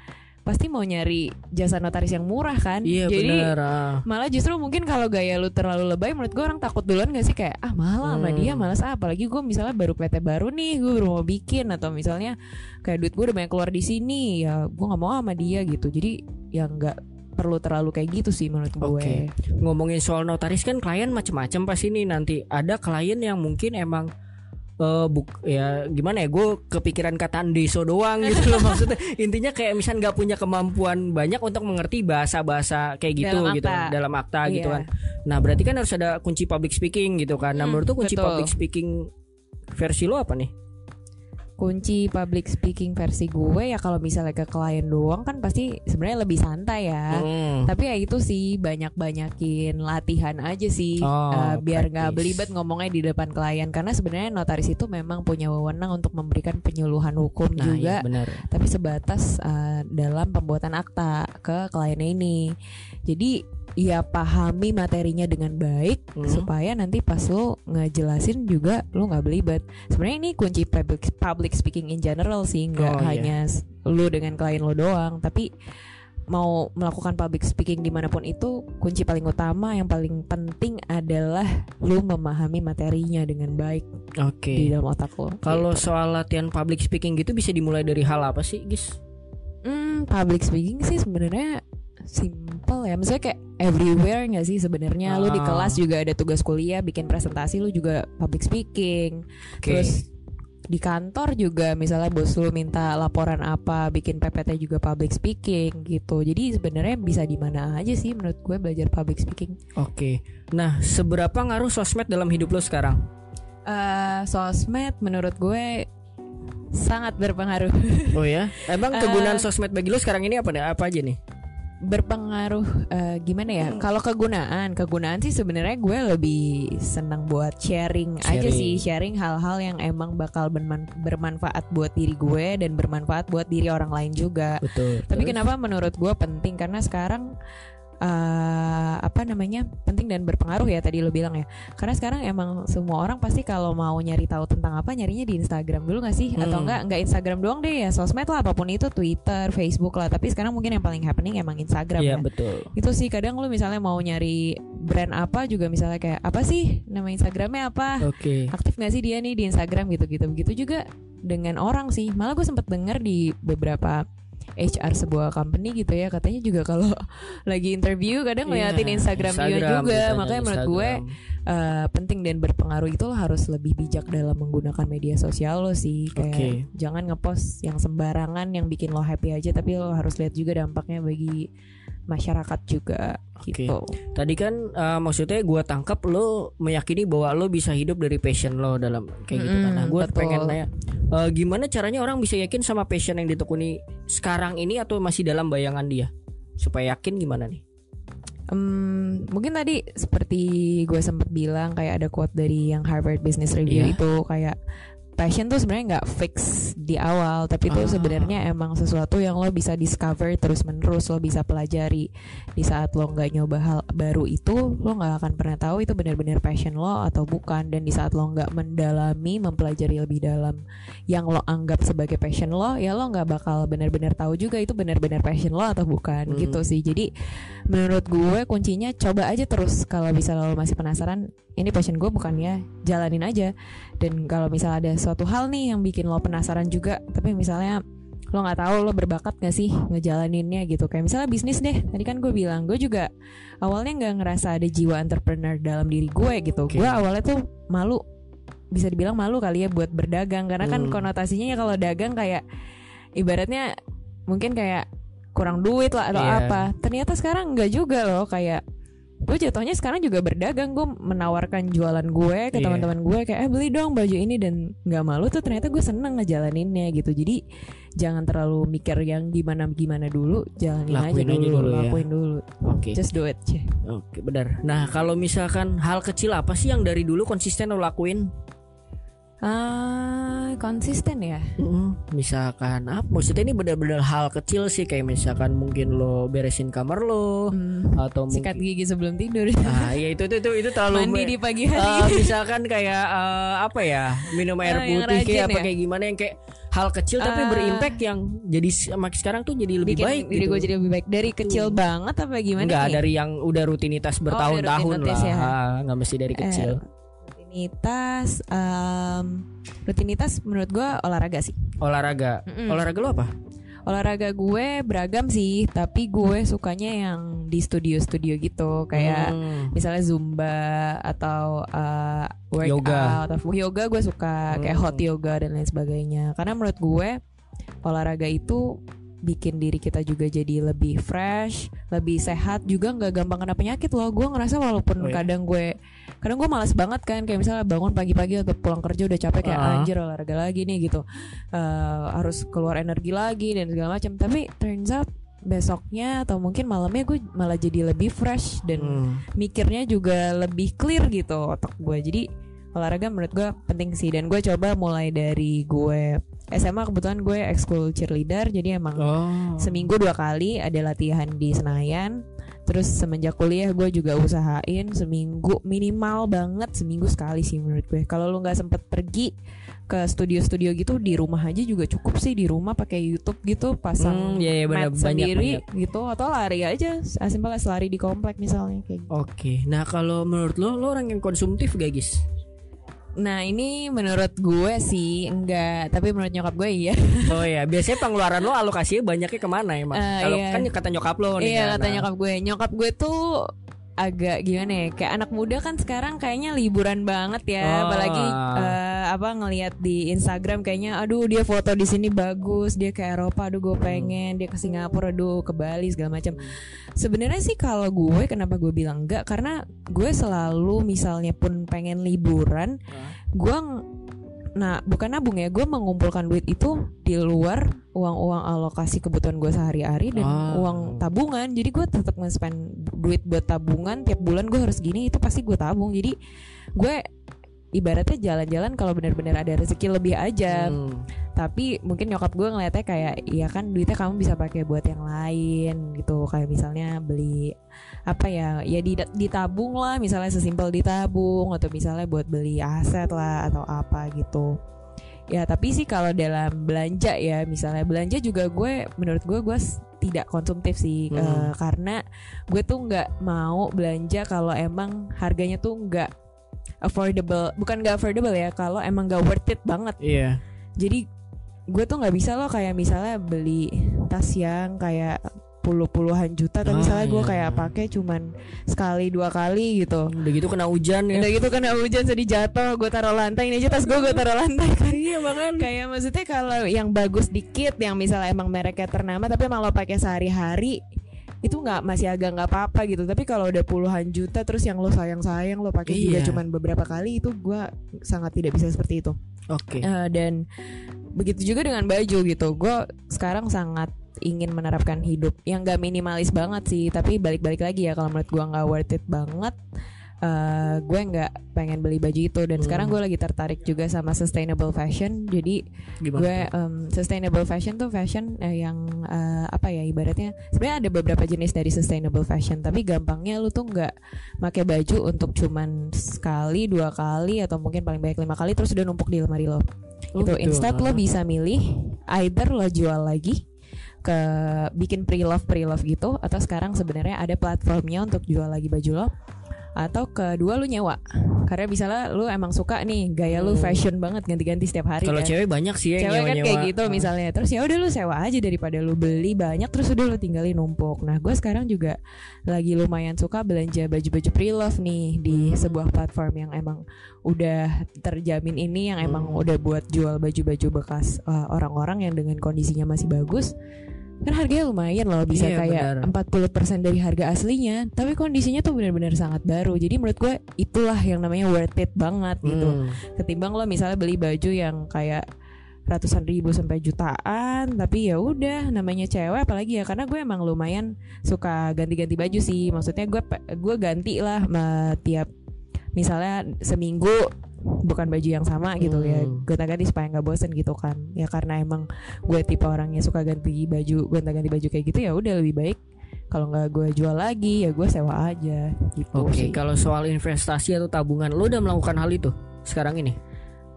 pasti mau nyari jasa notaris yang murah kan iya jadi benar ah. malah justru mungkin kalau gaya lu terlalu lebay menurut gue orang takut duluan gak sih kayak ah mahal sama Hmm. dia malas ah apalagi gue misalnya baru PT baru nih gue baru mau bikin atau misalnya kayak duit gue udah banyak keluar di sini ya gue nggak mau sama dia gitu jadi ya nggak perlu terlalu kayak gitu sih menurut gue Oke. ngomongin soal notaris kan klien macam-macam pas ini nanti ada klien yang mungkin emang eh buk ya gimana ya gue kepikiran kata deso doang gitu loh maksudnya intinya kayak misal nggak punya kemampuan banyak untuk mengerti bahasa-bahasa kayak gitu Dalam gitu akta. dalam akta gitu Iya. kan nah berarti kan harus ada kunci public speaking gitu kan nah Hmm, menurut tuh kunci betul. public speaking versi lo apa nih kunci public speaking versi gue ya kalau misalnya ke klien doang kan pasti sebenarnya lebih santai ya. Hmm. tapi ya itu sih banyak-banyakin latihan aja sih Oh, eh, biar nggak belibet ngomongnya di depan klien. Karena sebenarnya notaris itu memang punya wewenang untuk memberikan penyuluhan hukum nah juga. iya benar. Tapi sebatas uh, dalam pembuatan akta ke kliennya ini. Jadi ya pahami materinya dengan baik Hmm. supaya nanti pas lo ngejelasin juga lo nggak belibet. Sebenarnya ini kunci public public speaking in general sih, nggak Oh, iya. hanya s- lo dengan klien lo doang, tapi mau melakukan public speaking di mana pun itu kunci paling utama yang paling penting adalah lu memahami materinya dengan baik Oke. di dalam otak lo. Kalau Gitu. soal latihan public speaking gitu bisa dimulai dari hal apa sih, Gis? Hmm, public speaking sih sebenarnya simple ya. Maksudnya kayak everywhere nggak sih sebenarnya. Lu di Ah. kelas juga ada tugas kuliah, bikin presentasi lu juga public speaking. Oke. Terus di kantor juga misalnya bos lu minta laporan apa, bikin PPT juga public speaking gitu. Jadi sebenarnya bisa di mana aja sih menurut gue belajar public speaking. Oke. Nah, seberapa ngaruh sosmed dalam hidup lo sekarang? Eh, sosmed menurut gue sangat berpengaruh. Oh ya? Emang kegunaan sosmed bagi lo sekarang ini apa apa aja nih? Berpengaruh eh, gimana ya? Kalau kegunaan, kegunaan sih sebenarnya gue lebih senang buat sharing, aja Sharing. sih, sharing hal-hal yang emang bakal berman- bermanfaat buat diri gue dan bermanfaat buat diri orang lain juga. Betul. Tapi Terus? kenapa menurut gue penting karena sekarang eh, apa namanya penting dan berpengaruh ya tadi lo bilang ya. Karena sekarang emang semua orang pasti kalau mau nyari tahu tentang apa nyarinya di Instagram dulu nggak sih? Atau Hmm. enggak nggak Instagram doang deh ya sosmed lah apa pun itu Twitter, Facebook lah. Tapi sekarang mungkin yang paling happening emang Instagram Iya, ya. betul. Itu sih kadang lu misalnya mau nyari brand apa juga misalnya kayak apa sih nama Instagramnya apa? Oke. aktif gak sih dia nih di Instagram gitu-gitu begitu juga dengan orang sih malah gue sempet denger di beberapa HR sebuah company gitu ya katanya juga kalau lagi interview kadang ngeliatin Iya, Instagram, dia juga makanya menurut gue Instagram. eh, penting dan berpengaruh itu lo harus lebih bijak dalam menggunakan media sosial lo sih kayak Oke. jangan ngepost yang sembarangan yang bikin lo happy aja tapi lo harus lihat juga dampaknya bagi masyarakat juga Oke. gitu Tadi kan eh, maksudnya gua tangkap lo meyakini bahwa lo bisa hidup dari passion lo dalam kayak gitu kan. Nah, Mm-mm, gue pengen nanya eh, gimana caranya orang bisa yakin sama passion yang ditekuni sekarang ini atau masih dalam bayangan dia? Supaya yakin gimana nih? Hmm, mungkin tadi seperti gue sempat bilang kayak ada quote dari yang Harvard Business Review Iya. itu kayak passion tuh sebenarnya nggak fix di awal tapi itu Ah. sebenarnya emang sesuatu yang lo bisa discover terus menerus lo bisa pelajari. Di saat lo nggak nyoba hal baru itu lo nggak akan pernah tahu itu benar-benar passion lo atau bukan. Dan di saat lo nggak mendalami mempelajari lebih dalam yang lo anggap sebagai passion lo ya lo nggak bakal benar-benar tahu juga itu benar-benar passion lo atau bukan Hmm. gitu sih. Jadi menurut gue kuncinya coba aja terus. Kalau bisa lo masih penasaran ini passion gue bukan ya jalanin aja. Dan kalau misalnya ada suatu hal nih yang bikin lo penasaran juga. Tapi misalnya lo nggak tahu lo berbakat gak sih ngejalaninnya gitu. Kayak misalnya bisnis deh. Tadi kan gue bilang gue juga awalnya nggak ngerasa ada jiwa entrepreneur dalam diri gue gitu. Oke. gue awalnya tuh malu. Bisa dibilang malu kali ya buat berdagang. Karena kan Hmm. konotasinya ya kalau dagang kayak ibaratnya mungkin kayak kurang duit lah atau Iya. apa. Ternyata sekarang nggak juga loh. Kayak gue jatuhnya sekarang juga berdagang gue menawarkan jualan gue ke Iya. teman-teman gue kayak eh beli dong baju ini dan nggak malu tuh ternyata gue seneng ngejalaninnya gitu jadi jangan terlalu mikir yang gimana gimana dulu jalanin aja dulu, aja dulu ya. lakuin dulu Oke. just do it. Oke, benar. Nah, kalau misalkan hal kecil apa sih yang dari dulu konsisten lo lakuin? Ah konsisten ya Mm, misalkan apa? Maksudnya ini benar-benar hal kecil sih kayak misalkan mungkin lo beresin kamar lo Hmm, atau sikat mungkin gigi sebelum tidur Ah, iya itu itu itu, itu terlalu mandi di pagi hari misalkan kayak eh, apa ya minum air yang putih kayak apa ya? kayak gimana yang kayak hal kecil tapi Ah. berimpact yang jadi sama sekarang tuh jadi lebih bikin baik diri gitu. gue jadi lebih baik dari kecil banget apa gimana Enggak nih? dari yang udah rutinitas bertahun-tahun lah. rutinitas ya. Nggak mesti dari kecil. Eh, rutinitas em, rutinitas menurut gue olahraga sih Olahraga. Mm-mm. Olahraga lo apa? olahraga gue beragam sih tapi gue sukanya yang di studio-studio gitu kayak Hmm. misalnya zumba atau uh, Yoga. workout atau yoga gue suka kayak Hmm. hot yoga dan lain sebagainya karena menurut gue olahraga itu bikin diri kita juga jadi lebih fresh, lebih sehat juga nggak gampang kena penyakit loh. Gue ngerasa walaupun Oh, iya? kadang gue kadang gue malas banget kan kayak misalnya bangun pagi-pagi atau pulang kerja udah capek kayak Ah. anjir olahraga lagi nih gitu. Eh, harus keluar energi lagi dan segala macam. Tapi turns out besoknya atau mungkin malamnya gue malah jadi lebih fresh dan Hmm. mikirnya juga lebih clear gitu otak gue jadi olahraga menurut gue penting sih dan gue coba mulai dari gue SMA kebetulan gue ekskul cheerleader jadi emang Oh. seminggu dua kali ada latihan di Senayan Terus semenjak kuliah gue juga usahain seminggu minimal banget seminggu sekali sih menurut gue. Kalau lu nggak sempet pergi ke studio-studio gitu di rumah aja juga cukup sih di rumah pakai YouTube gitu pasang Hmm, iya, iya, bener, mat banyak, sendiri banyak. gitu atau lari aja as lari di komplek misalnya kayak gitu. Oke, nah kalau menurut lo, lo orang yang konsumtif gak Gis? Nah ini menurut gue sih enggak tapi menurut nyokap gue iya. Oh ya, biasanya pengeluaran lo alokasinya banyaknya ke mana emang? Eh, kalau iya. kan kata nyokap lo nih Iya kan, kata nah. nyokap gue Nyokap gue tuh agak gimana ya Kayak anak muda kan sekarang kayaknya liburan banget ya Oh. Apalagi eh, apa ngelihat di Instagram kayaknya Aduh dia foto di sini bagus Dia ke Eropa aduh gue pengen Dia ke Singapura aduh ke Bali segala macam. Sebenarnya sih kalau gue kenapa gue bilang enggak? Karena gue selalu misalnya pun pengen liburan Gue Nah bukan nabung ya Gue mengumpulkan duit itu di luar uang-uang alokasi kebutuhan gue sehari-hari dan Ah. uang tabungan jadi gue tetap nge-spend duit buat tabungan tiap bulan gue harus gini itu pasti gue tabung jadi gue ibaratnya jalan-jalan kalau benar-benar ada rezeki lebih aja Hmm. tapi mungkin nyokap gue ngeliatnya kayak iya kan duitnya kamu bisa pakai buat yang lain gitu kayak misalnya beli apa ya ya di- ditabung lah misalnya sesimpel ditabung atau misalnya buat beli aset lah atau apa gitu ya tapi sih kalau dalam belanja ya misalnya belanja juga gue menurut gue gue tidak konsumtif sih Hmm. eh, karena gue tuh nggak mau belanja kalau emang harganya tuh nggak affordable bukan nggak affordable ya kalau emang nggak worth it banget Iya. jadi gue tuh nggak bisa loh kayak misalnya beli tas yang kayak puluh-puluhan juta tapi Ah, misalnya gue iya. kayak pakai cuman sekali dua kali gitu Udah gitu kena hujan ya. udah gitu kena hujan sedih jatuh gue taruh lantai ini aja tas gue gue taruh lantai kan Iya makanya. kayak maksudnya kalau yang bagus dikit yang misalnya emang mereknya ternama tapi emang lo pakai sehari-hari itu nggak masih agak nggak apa-apa gitu tapi kalau udah puluhan juta terus yang lo sayang-sayang lo pakai juga Iya. cuman beberapa kali itu gue sangat tidak bisa seperti itu Oke. Eh, dan begitu juga dengan baju gitu gue sekarang sangat ingin menerapkan hidup yang gak minimalis banget sih tapi balik-balik lagi ya kalau menurut gue nggak worth it banget eh gue nggak pengen beli baju itu dan Hmm. sekarang gue lagi tertarik juga sama sustainable fashion jadi Gimana? gue em, sustainable fashion tuh fashion eh, yang eh, apa ya ibaratnya sebenarnya ada beberapa jenis dari sustainable fashion tapi gampangnya lu tuh nggak pakai baju untuk cuman sekali dua kali atau mungkin paling banyak lima kali terus udah numpuk di lemari lo Oh, itu gitu. instead lo bisa milih either lo jual lagi ke bikin pre-love pre-love gitu atau sekarang sebenarnya ada platformnya untuk jual lagi baju lo atau kedua lu nyewa karena misalnya lu emang suka nih gaya lu Hmm. fashion banget ganti-ganti setiap hari Kalau kan. cewek banyak sih ya yang Cewek kan nyewa-nyewa. kayak gitu misalnya Terus ya udah lu sewa aja daripada lu beli banyak Terus udah lu tinggalin numpuk Nah gue sekarang juga lagi lumayan suka belanja baju-baju pre-love nih Di Hmm. sebuah platform yang emang udah terjamin ini Yang emang Hmm. udah buat jual baju-baju bekas uh, orang-orang yang dengan kondisinya masih bagus kan harganya lumayan loh bisa Iya, kayak 40% dari harga aslinya. Tapi kondisinya tuh benar-benar sangat baru. Jadi menurut gue itulah yang namanya worth it banget gitu. Hmm. ketimbang lo misalnya beli baju yang kayak ratusan ribu sampai jutaan tapi ya udah namanya cewek apalagi ya. Karena gue emang lumayan suka ganti-ganti baju sih. Maksudnya gue gue ganti lah ma- tiap misalnya seminggu bukan baju yang sama gitu ya Hmm. gue ganti supaya nggak bosen gitu kan ya karena emang gue tipe orangnya suka ganti baju gonta-ganti baju kayak gitu ya udah lebih baik kalau nggak gue jual lagi ya gue sewa aja gitu Oke, sih. kalau soal investasi atau tabungan, lo udah melakukan hal itu sekarang ini?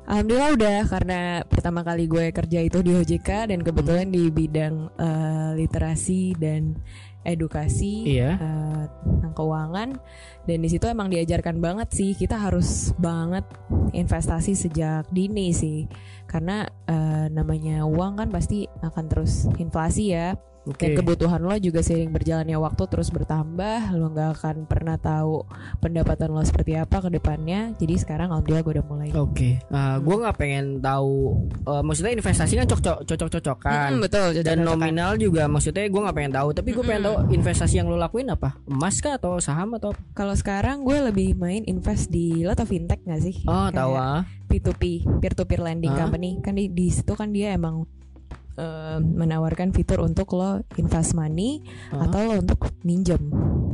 Alhamdulillah udah karena pertama kali gue kerja itu di OJK dan kebetulan Hmm. di bidang eh, literasi dan edukasi Iya. eh, tentang keuangan dan di situ emang diajarkan banget sih kita harus banget investasi sejak dini sih karena eh, namanya uang kan pasti akan terus inflasi ya Oke. dan kebutuhan lo juga seiring berjalannya waktu terus bertambah lo nggak akan pernah tahu pendapatan lo seperti apa ke depannya jadi sekarang alhamdulillah gue udah mulai Oke, Nah, gue nggak pengen tahu. eh, maksudnya investasi kan cocok cocok cocokan. Mm, betul Dan cocok-cocokan. nominal juga maksudnya gue nggak pengen tahu. Tapi gue pengen tahu investasi yang lo lakuin apa? Emas kah atau saham atau? Kalau sekarang gue lebih main invest di lo tau fintech gak sih? Oh Kayak tahu ah. P2P, peer to peer lending Hah? company. Kan di, di situ kan dia emang eh, menawarkan fitur untuk lo invest money Hah? atau lo untuk minjem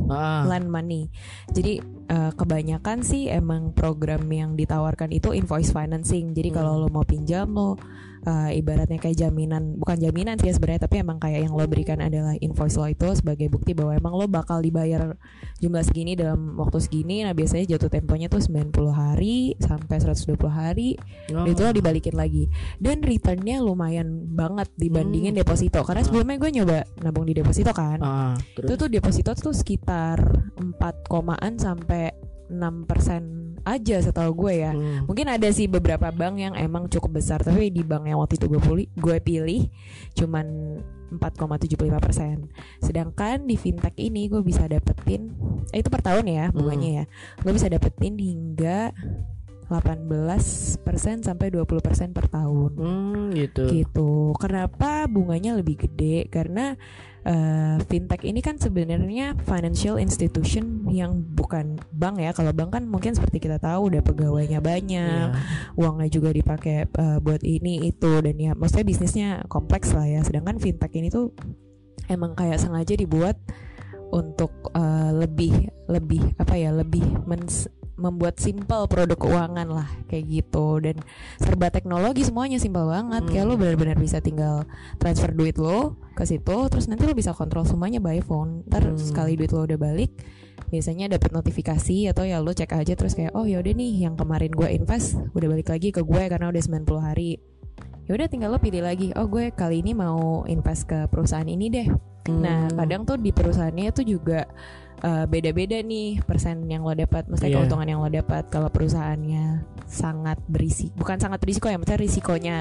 Ah. lend money. Jadi eh, kebanyakan sih emang program yang ditawarkan itu invoice financing. Jadi kalau Hmm. lo mau pinjam lo eh, ibaratnya kayak jaminan, bukan jaminan sih sebenarnya, tapi emang kayak yang lo berikan adalah invoice lo itu sebagai bukti bahwa emang lo bakal dibayar jumlah segini dalam waktu segini. Nah biasanya jatuh temponya tuh 90 hari sampai 120 hari. Oh. Itu lo dibalikin lagi dan returnnya lumayan banget dibandingin deposito karena sebelumnya gue nyoba nabung di deposito kan Ah, itu tuh deposito tuh sekitar 4 komaan sampai 6 persen aja setahu gue ya Hmm. mungkin ada sih beberapa bank yang emang cukup besar tapi di bank yang waktu itu gue pilih gue pilih cuman 4,75 persen sedangkan di fintech ini gue bisa dapetin eh, itu per tahun ya bunganya ya gue bisa dapetin hingga 18% sampai 20% per tahun Hmm, gitu. gitu. Kenapa bunganya lebih gede? Karena eh, fintech ini kan sebenarnya financial institution yang bukan bank ya. Kalau bank kan mungkin seperti kita tahu udah pegawainya banyak, Iya. uangnya juga dipakai eh, buat ini itu dan ya maksudnya bisnisnya kompleks lah ya. Sedangkan fintech ini tuh emang kayak sengaja dibuat untuk eh, lebih lebih apa ya lebih mens- membuat simpel produk keuangan lah kayak gitu dan serba teknologi semuanya simpel banget kayak Hmm. lo benar-benar bisa tinggal transfer duit lo ke situ terus nanti lo bisa kontrol semuanya by phone ntar Hmm. sekali duit lo udah balik biasanya dapat notifikasi atau ya lo cek aja terus kayak oh yaudah nih yang kemarin gue invest udah balik lagi ke gue karena udah 90 hari ya udah tinggal lo pilih lagi oh gue kali ini mau invest ke perusahaan ini deh Nah, Hmm. kadang tuh di perusahaannya tuh juga uh, beda-beda nih persen yang lo dapat, maksudnya Iya. keuntungan yang lo dapat kalau perusahaannya sangat berisi, bukan sangat berisiko ya, maksudnya risikonya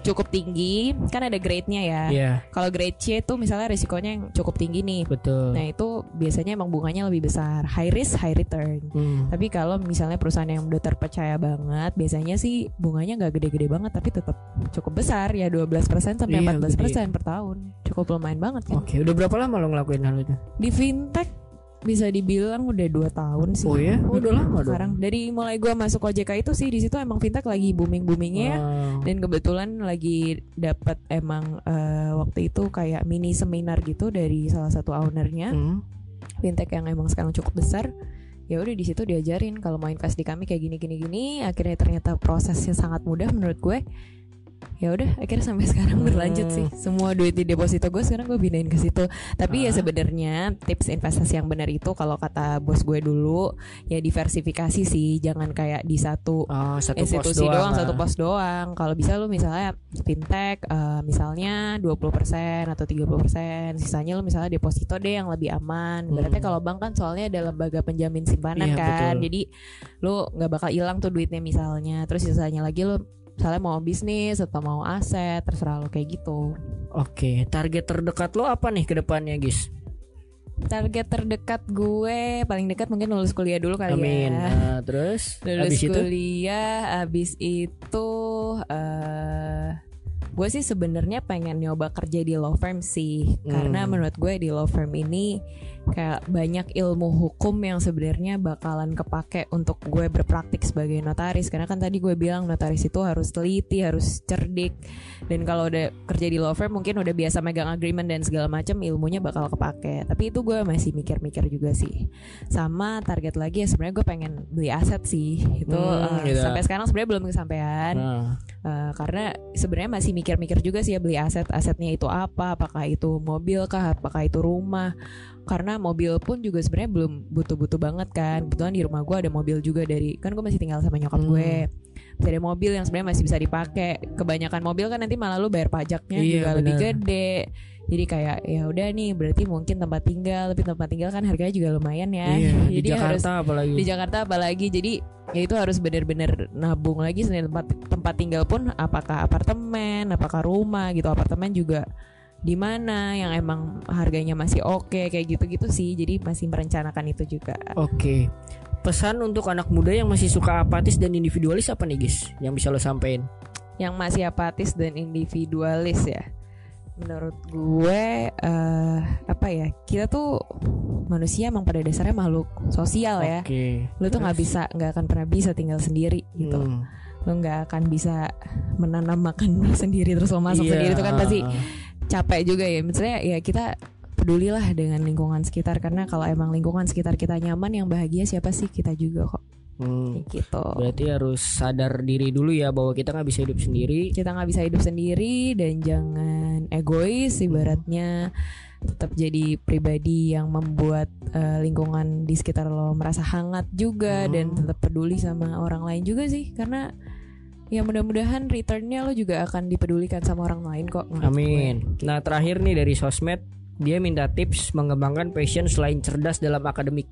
cukup tinggi, kan ada grade-nya ya. Iya, Kalau grade C tuh misalnya risikonya yang cukup tinggi nih. betul. Nah, itu biasanya emang bunganya lebih besar, high risk, high return. Hmm. Tapi kalau misalnya perusahaan yang udah terpercaya banget, biasanya sih bunganya nggak gede-gede banget, tapi tetap cukup besar ya 12% sampai Iya, 14% per tahun. Cukup lumayan banget kan. Oke, udah berapa lama lo ngelakuin hal itu? Di fintech bisa dibilang udah dua tahun sih. Oh ya, oh, udah lama dong. Sekarang dari mulai gua masuk OJK itu sih di situ emang fintech lagi booming boomingnya. Wow. Dan kebetulan lagi dapat emang eh, waktu itu kayak mini seminar gitu dari salah satu ownernya Hmm. fintech yang emang sekarang cukup besar. Ya udah di situ diajarin kalau mau invest di kami kayak gini gini gini. Akhirnya ternyata prosesnya sangat mudah menurut gue. Ya udah akhirnya sampai sekarang Hmm. berlanjut sih. Semua duit di deposito gue sekarang gue pindahin ke situ. Tapi ya Ah. sebenarnya tips investasi yang benar itu kalau kata bos gue dulu ya diversifikasi sih, jangan kayak di satu Oh, satu institusi doang, doang, satu ah. pos doang. Kalau bisa lu misalnya fintech eh, misalnya 20% atau 30%, sisanya lu misalnya deposito deh yang lebih aman. Berarti Hmm. kalau bank kan soalnya ada lembaga penjamin simpanan Iya, kan. betul. Jadi lu nggak bakal hilang tuh duitnya misalnya. Terus sisanya lagi lu misalnya mau bisnis atau mau aset, terserah lu kayak gitu. Oke, target terdekat lo apa nih ke depannya, Gis? Target terdekat gue paling dekat mungkin lulus kuliah dulu kali Amin. ya. Nah, terus lulus habis itu kuliah abis itu eh gue sih sebenarnya pengen nyoba kerja di law firm sih karena Hmm. menurut gue di law firm ini kayak banyak ilmu hukum yang sebenarnya bakalan kepake untuk gue berpraktik sebagai notaris. Karena kan tadi gue bilang notaris itu harus teliti harus cerdik. Dan kalau udah kerja di law firm mungkin udah biasa megang agreement dan segala macam ilmunya bakal kepake. Tapi itu gue masih mikir-mikir juga sih. Sama target lagi ya sebenarnya gue pengen beli aset sih. Itu Hmm, eh, gitu. sampai sekarang sebenarnya belum kesampaian. Nah, Eh, karena sebenarnya masih mikir-mikir juga sih ya beli aset. Asetnya itu apa? Apakah itu mobil kah? Apakah itu rumah karena mobil pun juga sebenarnya belum butuh-butuh banget kan. Kebetulan di rumah gue ada mobil juga dari kan gue masih tinggal sama nyokap Hmm. gue. Masih ada mobil yang sebenarnya masih bisa dipakai. Kebanyakan mobil kan nanti malah lu bayar pajaknya Iya, juga lebih benar. gede. Jadi kayak ya udah nih berarti mungkin tempat tinggal. Tapi tempat tinggal kan harganya juga lumayan ya. Iya, di jadi harus Jakarta apalagi. di Jakarta apalagi. Jadi ya itu harus benar-benar nabung lagi selain tempat tempat tinggal pun apakah apartemen apakah rumah gitu. Apartemen juga di mana yang emang harganya masih oke kayak gitu-gitu sih jadi masih merencanakan itu juga Oke. Pesan untuk anak muda yang masih suka apatis dan individualis apa nih, Gis? Yang bisa lo sampein? yang masih apatis dan individualis ya menurut gue eh, apa ya kita tuh manusia emang pada dasarnya makhluk sosial ya Oke. lu tuh nggak bisa nggak akan pernah bisa tinggal sendiri gitu Hmm. lo nggak akan bisa menanam makan sendiri terus lo masak Iya, sendiri itu kan pasti ah. Capek juga ya misalnya ya kita pedulilah dengan lingkungan sekitar karena kalau emang lingkungan sekitar kita nyaman yang bahagia siapa sih kita juga kok Hmm. Gitu Berarti harus sadar diri dulu ya bahwa kita nggak bisa hidup sendiri. kita nggak bisa hidup sendiri dan jangan egois ibaratnya tetap jadi pribadi yang membuat eh, lingkungan di sekitar lo merasa hangat juga Hmm. dan tetap peduli sama orang lain juga sih karena ya mudah-mudahan returnnya lo juga akan dipedulikan sama orang lain kok menurut gue. Amin. Nah terakhir nih dari sosmed dia minta tips mengembangkan passion selain cerdas dalam akademik.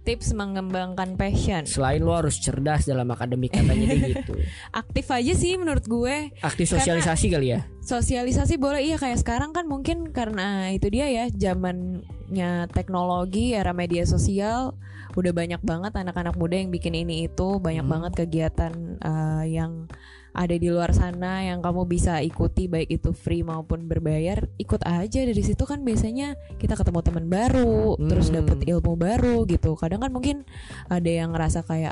tips mengembangkan passion Selain lo harus cerdas dalam akademik katanya gitu. aktif aja sih menurut gue Aktif sosialisasi kali ya. sosialisasi boleh iya kayak sekarang kan mungkin karena itu dia ya zamannya teknologi era media sosial udah banyak banget anak-anak muda yang bikin ini itu banyak Hmm. banget kegiatan eh, yang ada di luar sana yang kamu bisa ikuti baik itu free maupun berbayar ikut aja dari situ kan biasanya kita ketemu teman baru terus Hmm. dapet ilmu baru gitu kadang kan mungkin ada yang ngerasa kayak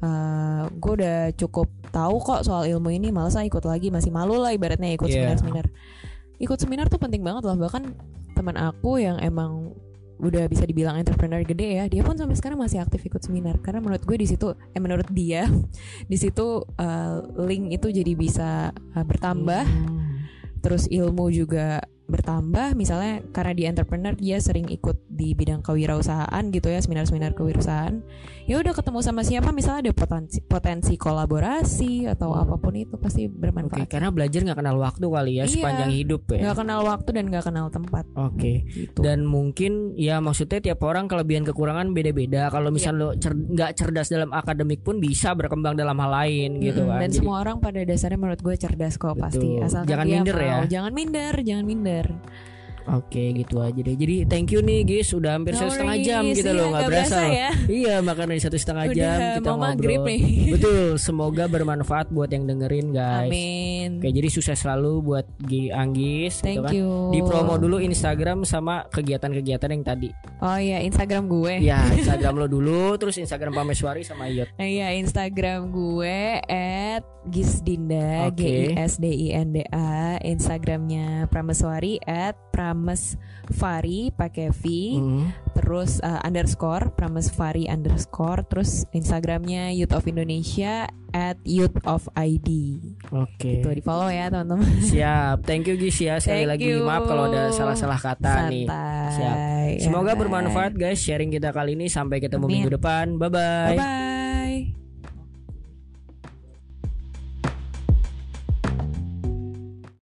ah gue udah cukup tahu kok soal ilmu ini males ah ikut lagi masih malu lah ibaratnya ikut Iya. seminar-seminar ikut seminar tuh penting banget loh bahkan teman aku yang emang udah bisa dibilang entrepreneur gede ya dia pun sampai sekarang masih aktif ikut seminar karena menurut gue di situ eh menurut dia di situ uh, link itu jadi bisa uh, bertambah Hmm. terus ilmu juga bertambah misalnya karena dia entrepreneur dia sering ikut di bidang kewirausahaan gitu ya seminar-seminar kewirausahaan ya udah ketemu sama siapa misalnya ada potensi potensi kolaborasi atau Hmm. apa pun itu pasti Oke, bermanfaat karena belajar nggak kenal waktu kali ya Iya. sepanjang hidup ya. nggak kenal waktu dan nggak kenal tempat Oke. gitu Dan mungkin ya maksudnya tiap orang kelebihan kekurangan beda-beda. Kalau Iya. misal lo cer- nggak cerdas dalam akademik pun bisa berkembang dalam hal lain gitu Mm-mm, kan. dan Jadi- semua orang pada dasarnya menurut gue cerdas kok pasti Betul. asalkan Jangan dia minder mau. ya. jangan minder jangan minder Мадеры. Oke gitu aja deh. Jadi thank you nih guys, udah hampir No satu setengah jam worries, gitu iya, loh nggak berasa. berasa loh. ya. Iya makan dari satu setengah Udah jam kita mau ngobrol. nih. Betul, semoga bermanfaat buat yang dengerin guys. amin Oke jadi sukses selalu buat Gi Anggis gitu thank kan. you Di promo dulu Instagram sama kegiatan-kegiatan yang tadi. oh iya Instagram gue Ya Instagram lo dulu, terus Instagram Pameswari sama Iyot. Nah iya Instagram gue at Gisdinda Oke. G I S D I N D A Instagramnya Prameswari at Pramesvari pakai V Hmm. terus uh, underscore Pramesvari underscore terus Instagramnya Youth of Indonesia at Youth of ID Oke. itu di follow ya teman-teman Siap. Thank you Gis ya. Sekali Thank lagi you. maaf kalau ada salah-salah kata nih. santai Siap. Ya, Semoga bermanfaat guys sharing kita kali ini sampai ketemu Amin. minggu depan. Bye bye. bye bye